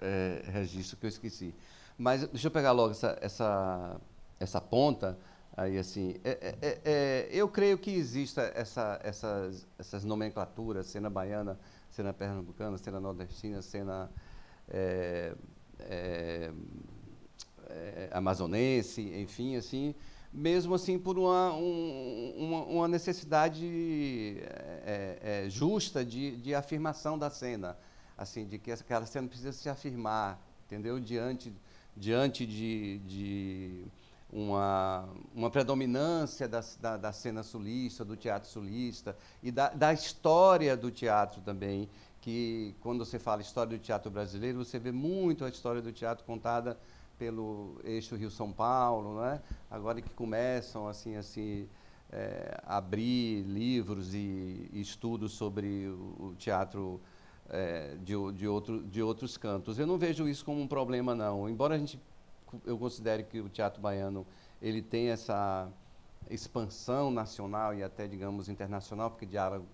é, registro que eu esqueci. Mas deixa eu pegar logo essa, essa, essa ponta. Aí, assim, é, é, é, é eu creio que exista essa, essas, essas nomenclaturas, cena baiana, cena pernambucana, cena nordestina, cena amazonense, enfim, assim, mesmo assim por uma, um, uma, uma, necessidade é, é, justa de, de afirmação da cena, assim, de que aquela cena precisa se afirmar, entendeu? Diante, diante de, de uma, uma predominância da, da, da, cena sulista, do teatro sulista e da, da história do teatro também, que quando você fala história do teatro brasileiro, você vê muito a história do teatro contada pelo eixo Rio-São Paulo, né? agora que começam assim, assim, é, abrir livros e, e, estudos sobre o, o teatro é, de, de, outro, de outros cantos. Eu não vejo isso como um problema, não. Embora a gente, eu considere que o teatro baiano ele tem essa expansão nacional e até, digamos, internacional, porque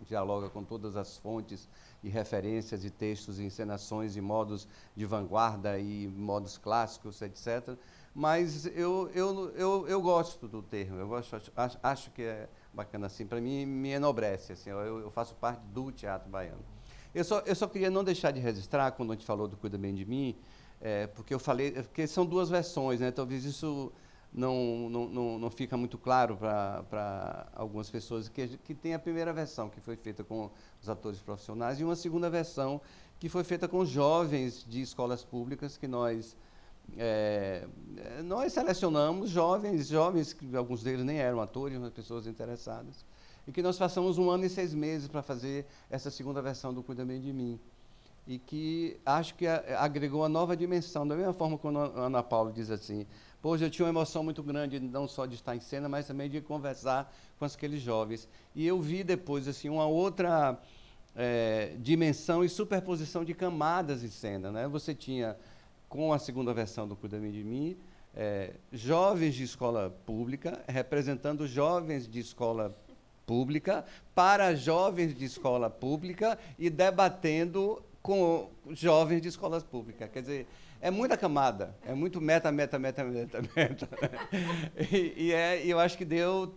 dialoga com todas as fontes e referências e textos e encenações e modos de vanguarda e modos clássicos, etc. Mas eu, eu, eu, eu gosto do termo, eu gosto, acho, acho que é bacana assim, para mim me enobrece, assim, eu, eu faço parte do teatro baiano. Eu só, eu só queria não deixar de registrar, quando a gente falou do Cuida Bem de Mim, é, porque eu falei, porque são duas versões, né? talvez isso não, não, não, fica muito claro para algumas pessoas, que, que tem a primeira versão, que foi feita com os atores profissionais, e uma segunda versão, que foi feita com jovens de escolas públicas, que nós, é, nós selecionamos jovens, jovens, que alguns deles nem eram atores, mas pessoas interessadas, e que nós passamos um ano e seis meses para fazer essa segunda versão do Cuida Bem de Mim. E que acho que agregou uma nova dimensão, da mesma forma quando a Ana Paula diz assim, Pois eu tinha uma emoção muito grande, não só de estar em cena, mas também de conversar com aqueles jovens. E eu vi depois assim uma outra é, dimensão e superposição de camadas em cena. Né? Você tinha, com a segunda versão do Cuida-me de Mim, é, jovens de escola pública, representando jovens de escola pública, para jovens de escola pública e debatendo com jovens de escolas públicas. Quer dizer, é muita camada, é muito meta, meta, meta, meta, [LAUGHS] meta. e, e é, eu acho que deu,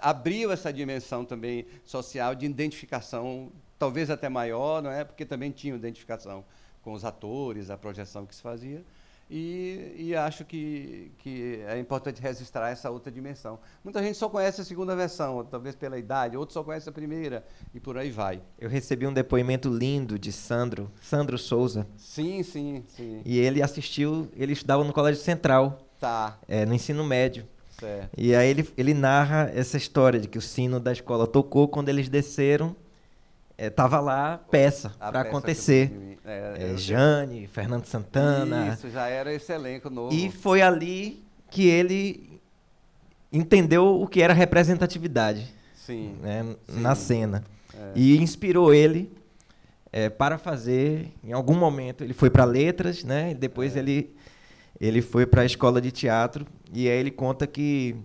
abriu essa dimensão também social de identificação, talvez até maior, não é? Porque também tinha identificação com os atores, a projeção que se fazia. E, e, acho que, que é importante registrar essa outra dimensão. Muita gente só conhece a segunda versão, talvez pela idade, outros só conhecem a primeira, e por aí vai. Eu recebi um depoimento lindo de Sandro, Sandro Souza. Sim, sim, sim. E ele assistiu, ele estudava no Colégio Central, tá. É, no ensino médio. Certo. E aí ele, ele narra essa história de que o sino da escola tocou quando eles desceram estava é, lá peça para acontecer. É, é, Jane, Fernando Santana. Isso, já era esse elenco novo. E foi ali que ele entendeu o que era representatividade sim, né, sim. na cena. É. E inspirou ele é, para fazer, em algum momento, ele foi para letras, né? E depois é. ele, ele foi para a escola de teatro. E aí ele conta que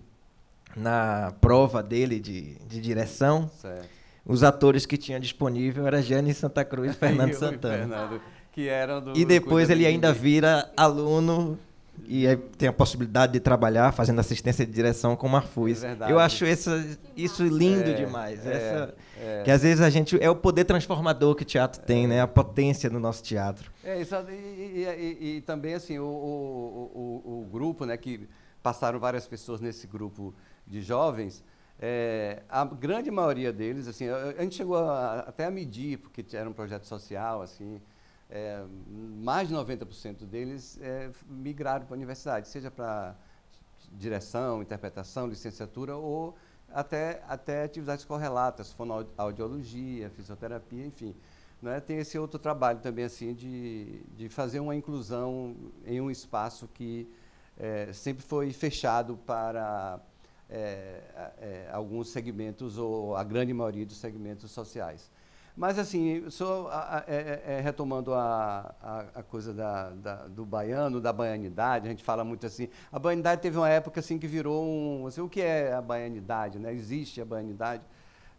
na prova dele de, de direção. Certo os atores que tinha disponível era Jane Santa Cruz e [LAUGHS] Fernando Santana. E, Fernando, que eram do, e depois ele ainda vira aluno e tem a possibilidade de trabalhar fazendo assistência de direção com Marfuz. É Eu acho essa, isso lindo é, demais. É, essa, é. Que às vezes a gente é o poder transformador que o teatro tem, né? A potência do nosso teatro. É isso. E, e, e, e também assim o, o, o, o, grupo, né? Que passaram várias pessoas nesse grupo de jovens. É, a grande maioria deles, assim, a, gente chegou a, até a medir, porque era um projeto social, assim, é, mais de 90% deles é, migraram para a universidade, seja para direção, interpretação, licenciatura ou até, até atividades correlatas, fonoaudiologia, fisioterapia, enfim. Né? Tem esse outro trabalho também assim de, de fazer uma inclusão em um espaço que é, sempre foi fechado para é, é, alguns segmentos, ou a grande maioria dos segmentos sociais. Mas, assim, só é, é, é, retomando a, a, a coisa da, da, do baiano, da baianidade, a gente fala muito assim, a baianidade teve uma época assim, que virou um... Assim, o que é a baianidade? Né? Existe a baianidade?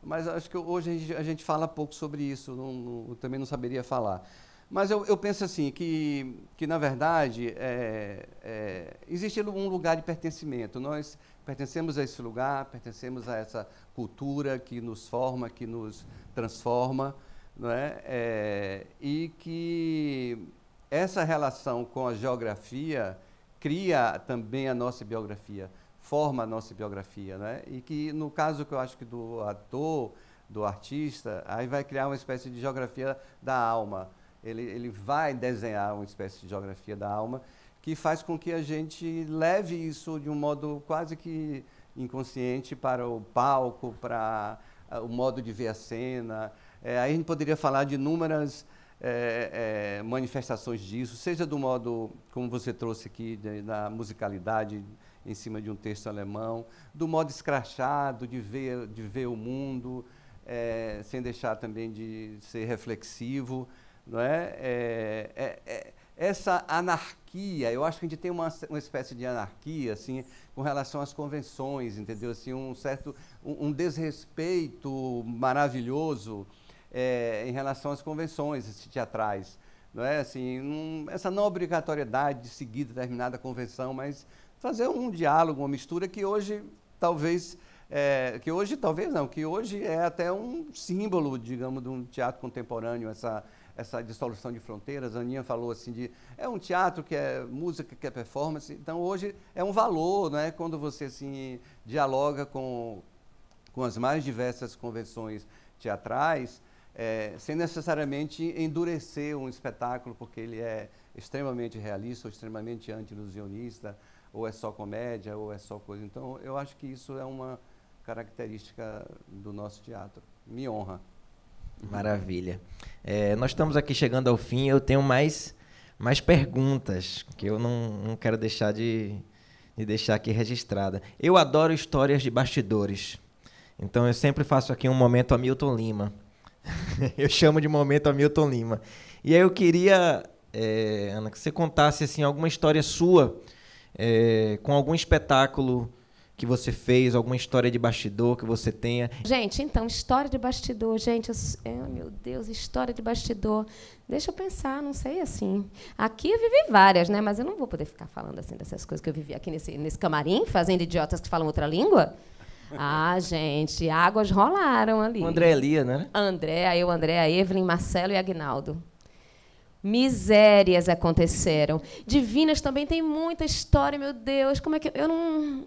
Mas acho que hoje a gente, a gente fala pouco sobre isso, não, não, também não saberia falar. Mas eu, eu, penso assim, que, que na verdade, é, é, existe um lugar de pertencimento. Nós pertencemos a esse lugar, pertencemos a essa cultura que nos forma, que nos transforma, não é? é e que essa relação com a geografia cria também a nossa biografia, forma a nossa biografia, né? E que no caso que eu acho que do ator, do artista, aí vai criar uma espécie de geografia da alma. Ele, ele vai desenhar uma espécie de geografia da alma que faz com que a gente leve isso de um modo quase que inconsciente para o palco, para uh, o modo de ver a cena. É, aí a gente poderia falar de inúmeras é, é, manifestações disso, seja do modo, como você trouxe aqui, de, da musicalidade em cima de um texto alemão, do modo escrachado de ver, de ver o mundo, sem deixar também de ser reflexivo não é? É, é, é? Essa anarquia, eu acho que a gente tem uma, uma espécie de anarquia, assim, com relação às convenções, entendeu? Assim, um certo, um, um desrespeito maravilhoso é, em relação às convenções teatrais, não é? Assim, um, essa não obrigatoriedade de seguir determinada convenção, mas fazer um diálogo, uma mistura que hoje talvez é, que hoje talvez não, que hoje é até um símbolo, digamos, de um teatro contemporâneo, essa, essa dissolução de fronteiras. A Aninha falou assim de é um teatro que é música, que é performance. Então hoje é um valor, né, quando você assim dialoga com com as mais diversas convenções teatrais, é, sem necessariamente endurecer um espetáculo, porque ele é extremamente realista ou extremamente anti-ilusionista, ou é só comédia, ou é só coisa. Então, eu acho que isso é uma característica do nosso teatro. Me honra. Maravilha. É, nós estamos aqui chegando ao fim. Eu tenho mais, mais perguntas que eu não, não quero deixar de, de deixar aqui registrada. Eu adoro histórias de bastidores. Então eu sempre faço aqui um momento Hamilton Lima. [LAUGHS] eu chamo de momento Hamilton Lima. E aí eu queria, é, Ana, que você contasse assim alguma história sua é, com algum espetáculo que você fez, alguma história de bastidor que você tenha. Gente, então, história de bastidor, gente, eu, oh, meu Deus, história de bastidor. Deixa eu pensar, não sei assim. Aqui eu vivi várias, né? Mas eu não vou poder ficar falando assim dessas coisas que eu vivi aqui nesse, nesse camarim, fazendo idiotas que falam outra língua. Ah, gente, águas rolaram ali. O André Elia, né? André, eu, André, a Evelyn, Marcelo e Agnaldo. Misérias aconteceram. Divinas também tem muita história, meu Deus. Como é que eu, eu não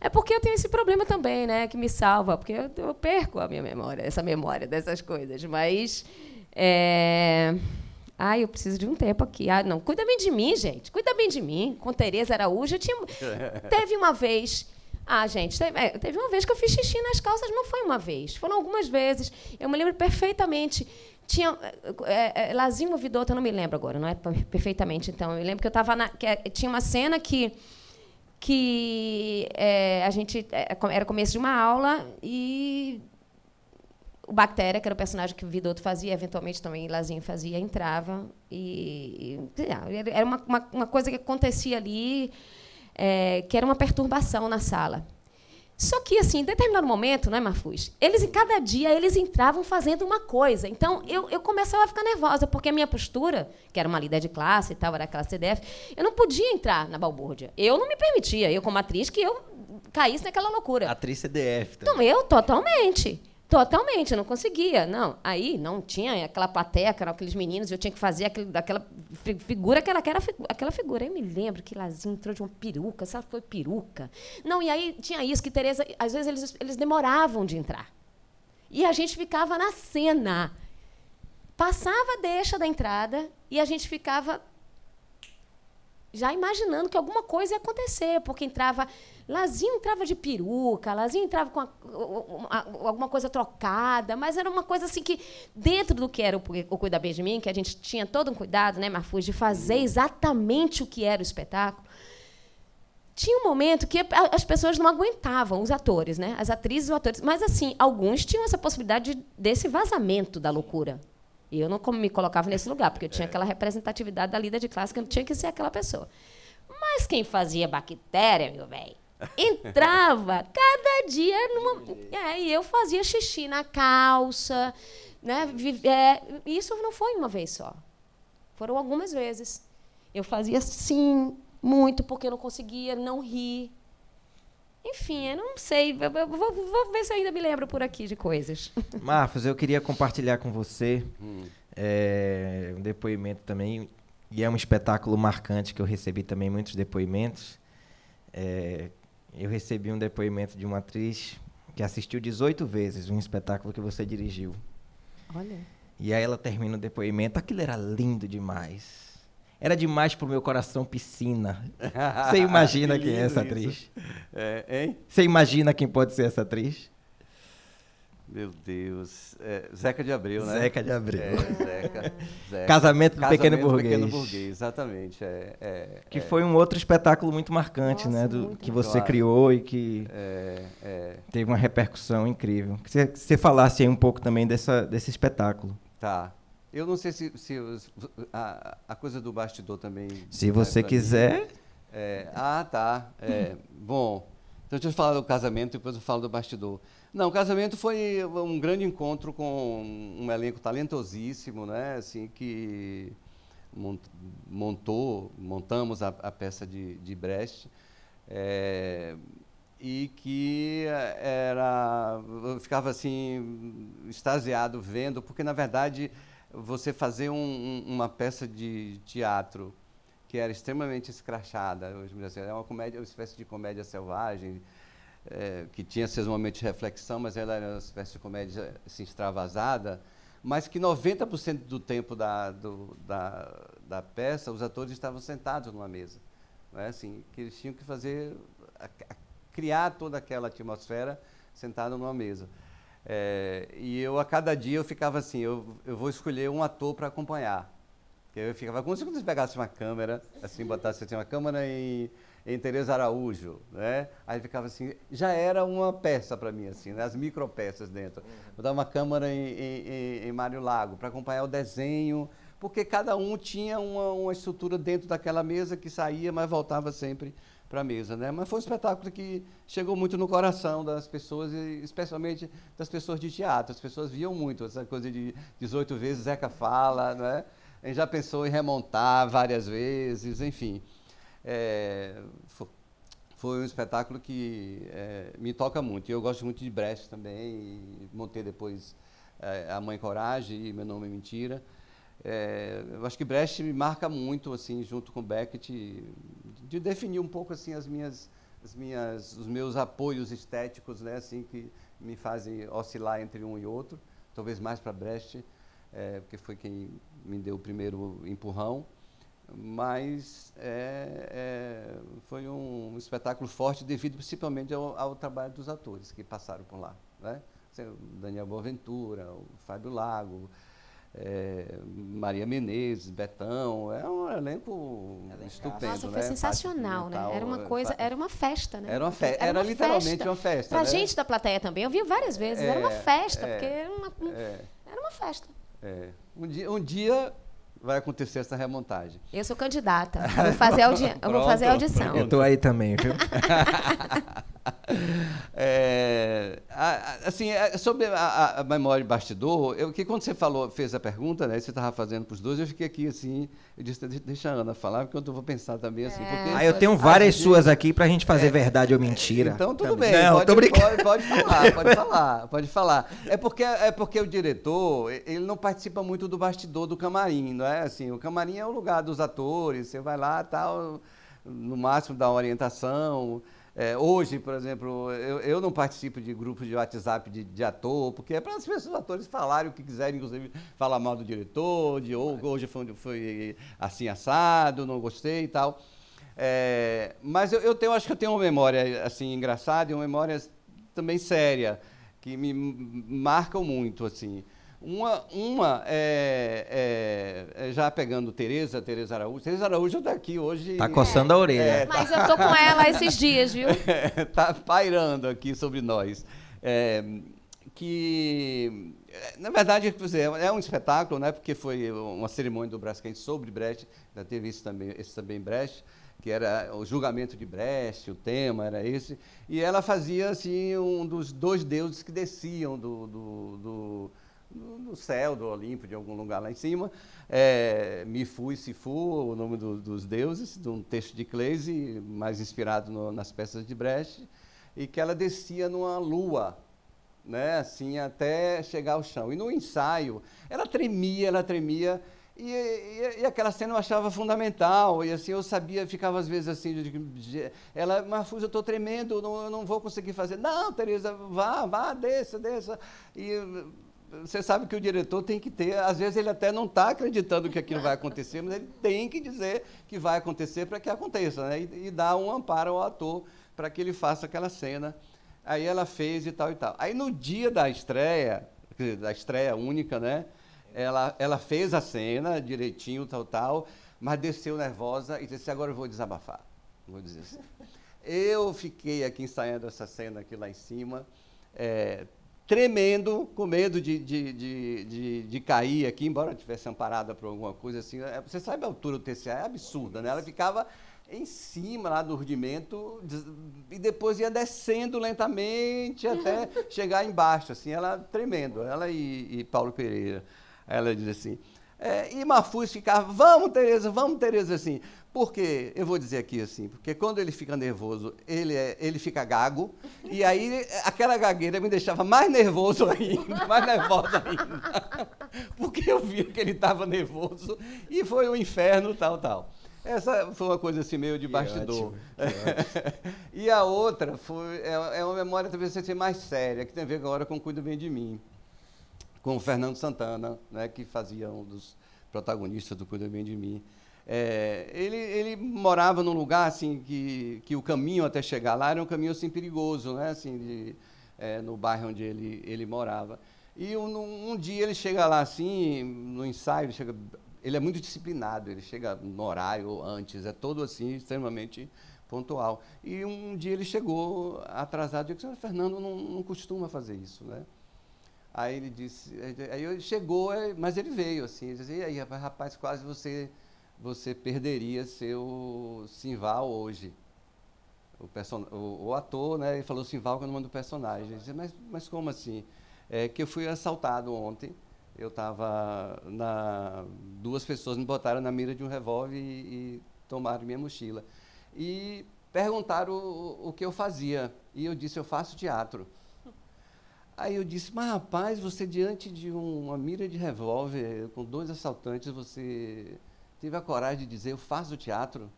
é porque eu tenho esse problema também, né, que me salva, porque eu, eu perco a minha memória, essa memória dessas coisas. Mas. É... Ah, eu preciso de um tempo aqui. Ah, não, cuida bem de mim, gente. Cuida bem de mim. Com Tereza Araújo, eu tinha... [LAUGHS] teve uma vez. Ah, gente, é, teve uma vez que eu fiz xixi nas calças, não foi uma vez, foram algumas vezes. Eu me lembro perfeitamente tinha é, é, Lazinho Vidota, eu não me lembro agora, não é perfeitamente. Então, eu lembro que eu estava que é, tinha uma cena que que é, a gente é, era começo de uma aula e o Bactéria, que era o personagem que o Vidotto fazia, eventualmente também Lazinho fazia, entrava e, e era uma, uma, uma, coisa que acontecia ali é, que era uma perturbação na sala. Só que, assim, em determinado momento, né, Mafuz, eles, em cada dia, eles entravam fazendo uma coisa. Então, eu, eu começava a ficar nervosa, porque a minha postura, que era uma líder de classe e tal, era aquela CDF, eu não podia entrar na balbúrdia. Eu não me permitia, eu como atriz, que eu caísse naquela loucura. Atriz CDF. Também. Então, eu, totalmente. Totalmente, eu não conseguia. Não, aí não tinha aquela plateia, eram aqueles meninos, eu tinha que fazer aquele, aquela figura que era, que era aquela figura. Eu me lembro que Lazinho entrou de uma peruca, sabe? Foi peruca. Não, e aí tinha isso, que Tereza, às vezes eles, eles demoravam de entrar. E a gente ficava na cena. Passava a deixa da entrada e a gente ficava já imaginando que alguma coisa ia acontecer, porque entrava. Lazinho entrava de peruca, Lazinho entrava com a, alguma coisa trocada, mas era uma coisa assim que, dentro do que era o, o Cuida Bem de Mim, que a gente tinha todo um cuidado, né, Marfuz, de fazer exatamente o que era o espetáculo, tinha um momento que as pessoas não aguentavam, os atores, né? as atrizes e os atores. Mas, assim, alguns tinham essa possibilidade de, desse vazamento da loucura. E eu não me colocava nesse lugar, porque eu tinha é. aquela representatividade da líder de classe que eu tinha que ser aquela pessoa. Mas quem fazia bactéria, meu velho, entrava [LAUGHS] cada dia numa. É, e eu fazia xixi na calça. Né? É, isso não foi uma vez só. Foram algumas vezes. Eu fazia sim, muito, porque eu não conseguia não rir. Enfim, eu não sei. Eu vou, vou, ver se eu ainda me lembro por aqui de coisas. [LAUGHS] Marcos, eu queria compartilhar com você hum. é, um depoimento também. E é um espetáculo marcante que eu recebi também muitos depoimentos. É, eu recebi um depoimento de uma atriz que assistiu 18 vezes um espetáculo que você dirigiu. Olha. E aí ela termina o depoimento. Aquilo era lindo demais era demais pro meu coração piscina. Você imagina quem é essa [LAUGHS] atriz? É, hein? Você imagina quem pode ser essa atriz? Meu Deus. É, Zeca de Abreu, né? Zeca de Abreu. É, Zeca, Zeca. [LAUGHS] Casamento do Casamento Pequeno Burguês. Pequeno Burguês, exatamente. É, é, que foi um outro espetáculo muito marcante, Nossa, né? Do, que você claro. criou e que é, é. teve uma repercussão incrível. Que você, você falasse aí um pouco também dessa, desse espetáculo. Tá. Eu não sei se, se a, a coisa do bastidor também. Se você quiser. É, ah, tá. É, bom, então deixa eu falar do casamento, depois eu falo do bastidor. Não, o casamento foi um grande encontro com um elenco talentosíssimo, né? Assim, que mon- montou, montamos a, a peça de, de Brecht. é, e que era eu ficava assim extasiado vendo porque na verdade você fazer um- um- uma peça de teatro que era extremamente escrachada é uma comédia uma espécie de comédia selvagem é, que tinha seus momentos de reflexão mas ela era uma espécie de comédia assim, extravasada mas que 90% do tempo da, do, da, da peça os atores estavam sentados numa mesa não é assim que eles tinham que fazer a- a- criar toda aquela atmosfera sentado numa mesa É, e eu a cada dia eu ficava assim eu, eu vou escolher um ator para acompanhar eu ficava como se você pegasse uma câmera assim botasse assim, uma câmera em em Teresa Araújo, né? Aí ficava assim, já era uma peça para mim assim, né? as micropeças dentro. Vou dar uma câmera em, em, em- em Mário Lago para acompanhar o desenho, porque cada um tinha uma, uma estrutura dentro daquela mesa que saía, mas voltava sempre para a mesa, né? Mas foi um espetáculo que chegou muito no coração das pessoas, especialmente das pessoas de teatro. As pessoas viam muito essa coisa de 18 vezes Zeca fala, né? A gente já pensou em remontar várias vezes, enfim. É, fo- foi um espetáculo que é, me toca muito. Eu gosto muito de Brecht também. Montei depois é, A Mãe Coragem e Meu Nome é Mentira. É, eu acho que Brecht me marca muito, assim, junto com Beckett, de definir um pouco assim as minhas, as minhas, os meus apoios estéticos, né, assim, que me fazem oscilar entre um e outro. Talvez mais para Brecht, é, porque foi quem me deu o primeiro empurrão mas é, é, foi um espetáculo forte devido principalmente ao, ao trabalho dos atores que passaram por lá. Né? Você, O Daniel Boaventura, o Fábio Lago, é, Maria Menezes, Betão, é um elenco estupendo. Nossa, né? foi sensacional, Fátima né? Era uma é, coisa, era uma festa, né? Era uma fe- era literalmente uma festa, Pra né? gente da plateia também, eu vi várias vezes, era uma É, festa, é, porque era uma, um- é, era uma festa. é. Um, dia, um dia vai acontecer essa remontagem. Eu sou candidata, eu [LAUGHS] vou fazer, audi eu vou fazer audição. Eu tô aí também, viu? [LAUGHS] É, a- a- assim, é, sobre a, a- a memória de bastidor, eu, que quando você falou, fez a pergunta, né, você estava fazendo para os dois, eu fiquei aqui assim, eu disse, "De- deixa a Ana falar, porque eu vou pensar também assim, porque... Ah, eu tenho várias suas aqui pra gente fazer verdade ou mentira. Então tudo Também. bem, Não, pode, pode, pode [LAUGHS] falar, pode falar, pode falar. É porque, é porque o diretor, ele não participa muito do bastidor do camarim, não é? Assim, o camarim é o lugar dos atores, você vai lá tal, no máximo dá uma orientação. É, hoje, por exemplo, eu, eu não participo de grupos de WhatsApp de, de ator, porque é para as pessoas, os atores falarem o que quiserem, inclusive falar mal do diretor, de ou, hoje foi, foi assim assado, não gostei e tal. É, mas eu, eu tenho, acho que eu tenho uma memória assim engraçada e uma memória também séria que me marcam muito assim. Uma, uma é, é- é já pegando Tereza, Tereza Araújo. Tereza Araújo está aqui hoje. Tá coçando a orelha. É, Mas eu tô com ela esses dias, viu? Está [LAUGHS] pairando aqui sobre nós. É, que, é, na verdade, é um espetáculo, né, porque foi uma cerimônia do Braskem sobre Brecht, já teve isso também, esse também Brecht, que era o julgamento de Brecht, o tema era esse, e ela fazia assim um dos dois deuses que desciam do, do, do, do céu, do Olimpo, de algum lugar lá em cima, é, Mifu e Sifu, o nome do- dos deuses, de um texto de Kleise, mais inspirado no- nas peças de Brecht, e que ela descia numa lua, né, assim, até chegar ao chão. E no ensaio, ela tremia, ela tremia, e, e- e aquela cena eu achava fundamental, e assim, eu sabia, ficava às vezes assim, de- de- ela, Marfuz, eu estou tremendo, não, eu não vou conseguir fazer. Não, Tereza, vá, vá, desça, desça. E você sabe que o diretor tem que ter, às vezes ele até não está acreditando que aquilo vai acontecer, mas ele tem que dizer que vai acontecer para que aconteça, né? E, e dar um amparo ao ator para que ele faça aquela cena. Aí ela fez e tal e tal. Aí no dia da estreia, da estreia única, né? Ela, ela fez a cena direitinho, tal, tal, mas desceu nervosa e disse, agora eu vou desabafar. Vou dizer assim. Eu fiquei aqui ensaiando essa cena aqui lá em cima, é, tremendo, com medo de, de, de, de, de cair aqui, embora tivesse amparada por alguma coisa assim. É, você sabe a altura do TCA, é absurda, né? Ela ficava em cima lá do rudimento e depois ia descendo lentamente até [LAUGHS] chegar embaixo, assim, ela tremendo, ela e, e Paulo Pereira. Ela diz assim, é, e Mafuz ficava, vamos Tereza, vamos Tereza, assim, porque, eu vou dizer aqui assim, porque quando ele fica nervoso, ele, é, ele fica gago, e aí aquela gagueira me deixava mais nervoso [LAUGHS] ainda, mais nervosa ainda, [LAUGHS] porque eu via que ele estava nervoso, e foi um inferno, tal, tal. Essa foi uma coisa assim meio de que bastidor. Ótimo, [LAUGHS] e a outra foi, é, é, uma memória talvez assim, mais séria, que tem a ver agora com Cuida Bem de Mim, com o Fernando Santana, né, que fazia um dos protagonistas do Cuida Bem de Mim. É, ele, ele morava num lugar assim que, que o caminho até chegar lá era um caminho assim perigoso, né? Assim, de, é, no bairro onde ele, ele morava. E um, um, dia ele chega lá assim, no ensaio, ele, chega, ele é muito disciplinado, ele chega no horário antes, é todo assim, extremamente pontual. E um dia ele chegou atrasado, eu disse, Fernando não, não costuma fazer isso, né? Aí ele disse, aí ele chegou, é, mas ele veio assim, ele disse, e aí, rapaz, quase você você perderia seu Simval hoje. O, person... o, o ator, né, ele falou Simval que é o personagem. Disse, mas, mas como assim? É que eu fui assaltado ontem. Eu estava na. Duas pessoas me botaram na mira de um revólver e, e tomaram minha mochila. E perguntaram o, o que eu fazia. E eu disse, eu faço teatro. Aí eu disse, mas rapaz, você diante de uma mira de revólver, com dois assaltantes, você teve a coragem de dizer, eu faço teatro.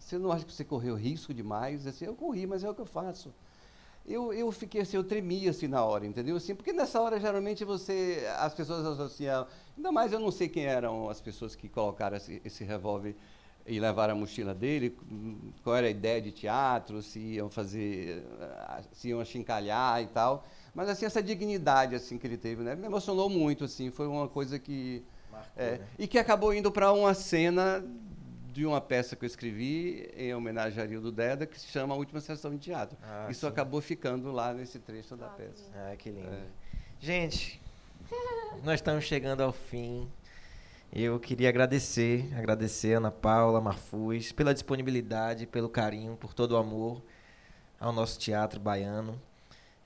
Você não acha que você correu risco demais? Assim, eu corri, mas é o que eu faço. Eu, eu fiquei assim, eu tremia assim na hora, entendeu? Assim, porque nessa hora, geralmente, você, as pessoas associam, ainda mais eu não sei quem eram as pessoas que colocaram esse, esse revólver e levaram a mochila dele, qual era a ideia de teatro, se iam fazer, se iam achincalhar e tal. Mas, assim, essa dignidade, assim, que ele teve, né? Me emocionou muito, assim, foi uma coisa que é, e que acabou indo para uma cena de uma peça que eu escrevi em homenagem a Arildo Deda, que se chama A Última Sessão de Teatro. Ah, Isso sim. acabou ficando lá nesse trecho da peça. Ah, que lindo. É. Gente, nós estamos chegando ao fim. Eu queria agradecer, agradecer a Ana Paula Marfuz pela disponibilidade, pelo carinho, por todo o amor ao nosso teatro baiano.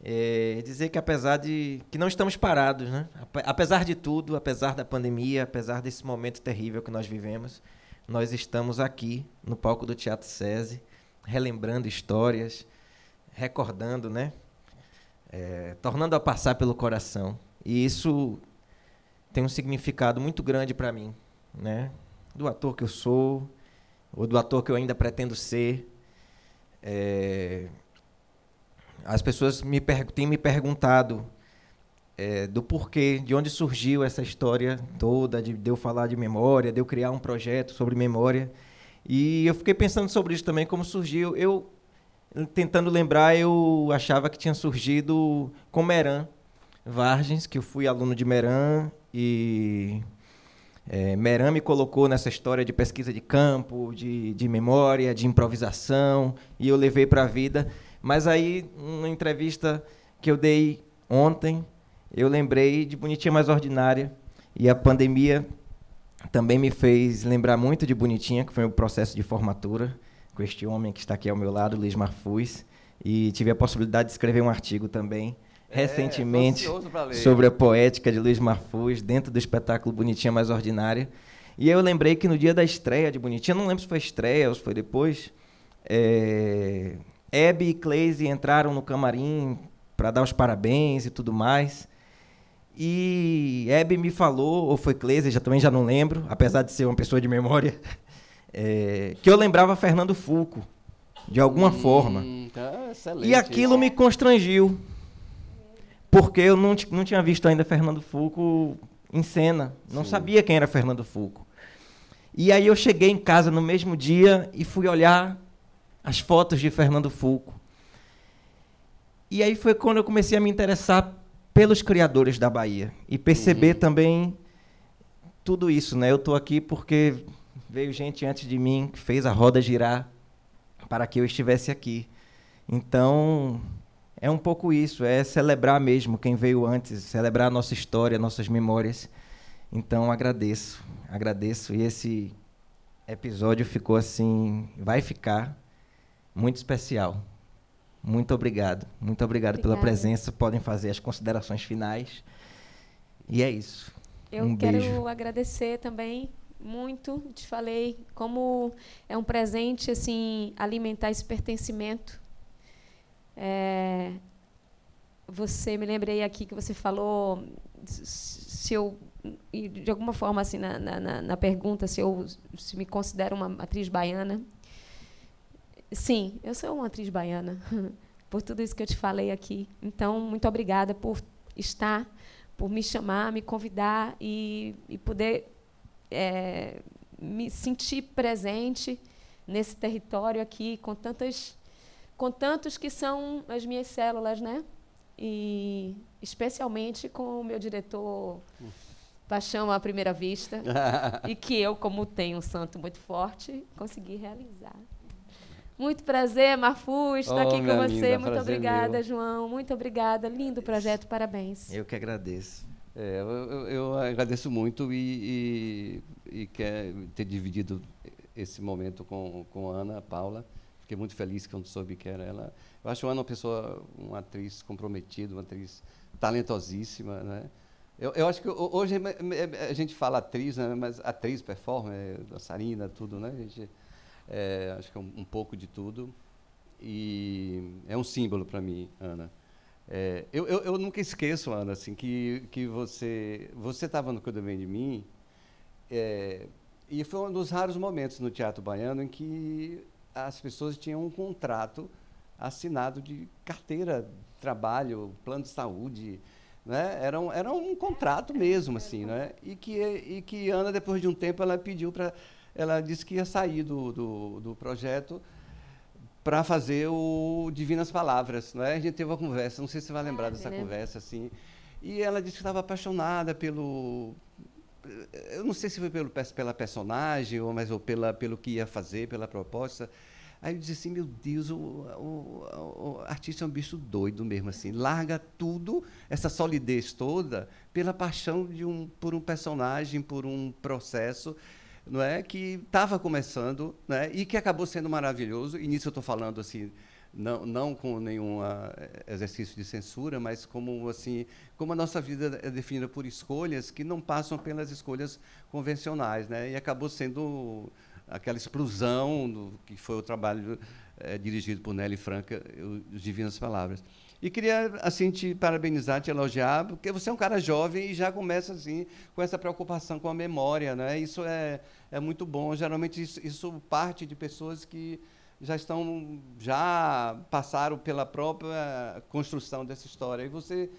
É, dizer que apesar de que não estamos parados, né? Apesar de tudo, apesar da pandemia, apesar desse momento terrível que nós vivemos, nós estamos aqui no palco do Teatro SESI, relembrando histórias, recordando, né? É, tornando a passar pelo coração. E isso tem um significado muito grande para mim, né? Do ator que eu sou, ou do ator que eu ainda pretendo ser. É, as pessoas me têm me perguntado é, do porquê, de onde surgiu essa história toda, de, de, eu falar de memória, de eu criar um projeto sobre memória. E eu fiquei pensando sobre isso também, como surgiu. Eu, tentando lembrar, eu achava que tinha surgido com Meran Vargens, que eu fui aluno de Meran e é, Meran me colocou nessa história de pesquisa de campo, de, de memória, de improvisação, e eu levei para a vida. Mas aí, numa entrevista que eu dei ontem, eu lembrei de Bonitinha Mais Ordinária. E a pandemia também me fez lembrar muito de Bonitinha, que foi o processo de formatura com este homem que está aqui ao meu lado, Luiz Marfuz. E tive a possibilidade de escrever um artigo também é, recentemente sobre a poética de Luiz Marfuz dentro do espetáculo Bonitinha Mais Ordinária. E eu lembrei que no dia da estreia de Bonitinha, não lembro se foi estreia ou se foi depois, é, Hebe e Cleise entraram no camarim para dar os parabéns e tudo mais. E Hebe me falou, ou foi Cleise, já também já não lembro, apesar de ser uma pessoa de memória, [LAUGHS] é, que eu lembrava Fernando Fulco, de alguma hum, forma. Tá e aquilo me constrangiu, porque eu não, não tinha visto ainda Fernando Fulco em cena, não Sim. sabia quem era Fernando Fulco. E aí eu cheguei em casa no mesmo dia e fui olhar as fotos de Fernando Fulco. E aí foi quando eu comecei a me interessar pelos criadores da Bahia e perceber uhum. também tudo isso, né? Eu estou aqui porque veio gente antes de mim que fez a roda girar para que eu estivesse aqui. Então, é um pouco isso, é celebrar mesmo quem veio antes, celebrar a nossa história, nossas memórias. Então agradeço, agradeço. E esse episódio ficou assim, vai ficar muito especial. Muito obrigado, muito obrigado Obrigada. pela presença. Podem fazer as considerações finais. E é isso. Eu um quero beijo. agradecer também muito, te falei, como é um presente assim alimentar esse pertencimento. É, você me lembrei aqui que você falou se eu de alguma forma assim na, na- na pergunta se eu se me considero uma atriz baiana. Sim, eu sou uma atriz baiana [LAUGHS] por tudo isso que eu te falei aqui. Então muito obrigada por estar por me chamar, me convidar e, e poder é, me sentir presente nesse território aqui com tantas com tantos que são as minhas células, né? E especialmente com o meu diretor Paixão à primeira vista [LAUGHS] e que eu, como tenho um santo muito forte, consegui realizar. Muito prazer, Marfu, estar Oh, aqui com você. linda, muito obrigada, meu. João. Muito obrigada. Lindo projeto, parabéns. Eu que agradeço. É, eu, eu- eu agradeço muito e, e, e quer ter dividido esse momento com, com a Ana Paula. Fiquei muito feliz quando soube que era ela. Eu acho a Ana uma pessoa, uma atriz comprometida, uma atriz talentosíssima, né? Eu, eu acho que ho- hoje me- a gente fala atriz, né? mas atriz, performer, dançarina, tudo, né? A gente, é, acho que é um, um pouco de tudo. E é um símbolo para mim, Ana. É, eu, eu, eu nunca esqueço, Ana, assim, que, que você você estava no Cuida Bem de Mim, é, e foi um dos raros momentos no Teatro Baiano em que as pessoas tinham um contrato assinado de carteira, trabalho, plano de saúde, né? Era um, era um contrato mesmo, assim, né? E que, e que Ana, depois de um tempo, ela pediu para... Ela disse que ia sair do, do, do projeto para fazer o Divinas Palavras, né? A gente teve uma conversa, não sei se você vai lembrar Ah, dessa conversa, assim. E ela disse que estava apaixonada pelo... Eu não sei se foi pelo, pela personagem, ou, mas ou pela, pelo que ia fazer, pela proposta. Aí eu disse assim, meu Deus, o, o- o artista é um bicho doido mesmo, assim. Larga tudo, essa solidez toda, pela paixão de um, por um personagem, por um processo não é que estava começando né, e que acabou sendo maravilhoso. E nisso eu estou falando assim não, não com nenhum ah, exercício de censura mas como assim como a nossa vida é definida por escolhas que não passam pelas escolhas convencionais né? E acabou sendo aquela explosão do, que foi o trabalho eh, dirigido por Nelly Franca os Divinas Palavras e queria assim te parabenizar, te elogiar, porque você é um cara jovem e já começa assim com essa preocupação com a memória, né? Isso é, é muito bom. Geralmente isso, isso parte de pessoas que já estão já passaram pela própria construção dessa história. E você,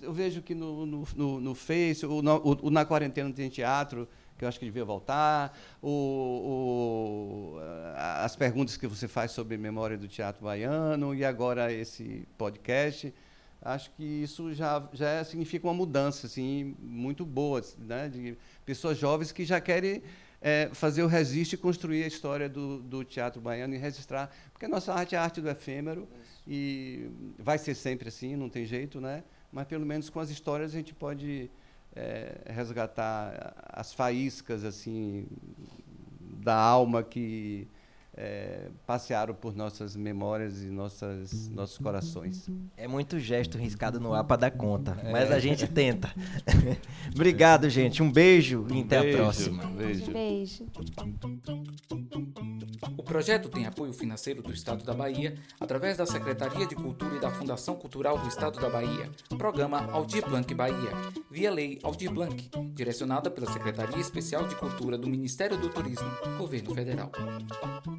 eu vejo que no, no, no, no Face, o, Na Quarentena tem teatro, que eu acho que devia voltar, o, o- as perguntas que você faz sobre memória do teatro baiano e agora esse podcast, acho que isso já, já significa uma mudança assim, muito boa, né? de pessoas jovens que já querem é, fazer o resiste e construir a história do, do teatro baiano e registrar, porque a nossa arte é a arte do efêmero e vai ser sempre assim, não tem jeito, né? mas pelo menos com as histórias a gente pode é, resgatar as faíscas assim da alma que é, passearam por nossas memórias e nossas, nossos corações. É muito gesto riscado no ar para dar conta, mas a gente tenta. [LAUGHS] Obrigado, gente. Um beijo e até Beijo, a próxima. Beijo. Beijo. O projeto tem apoio financeiro do Estado da Bahia através da Secretaria de Cultura e da Fundação Cultural do Estado da Bahia. Programa Aldir Blanc Bahia, via Lei Aldir Blanc, direcionada pela Secretaria Especial de Cultura do Ministério do Turismo, Governo Federal.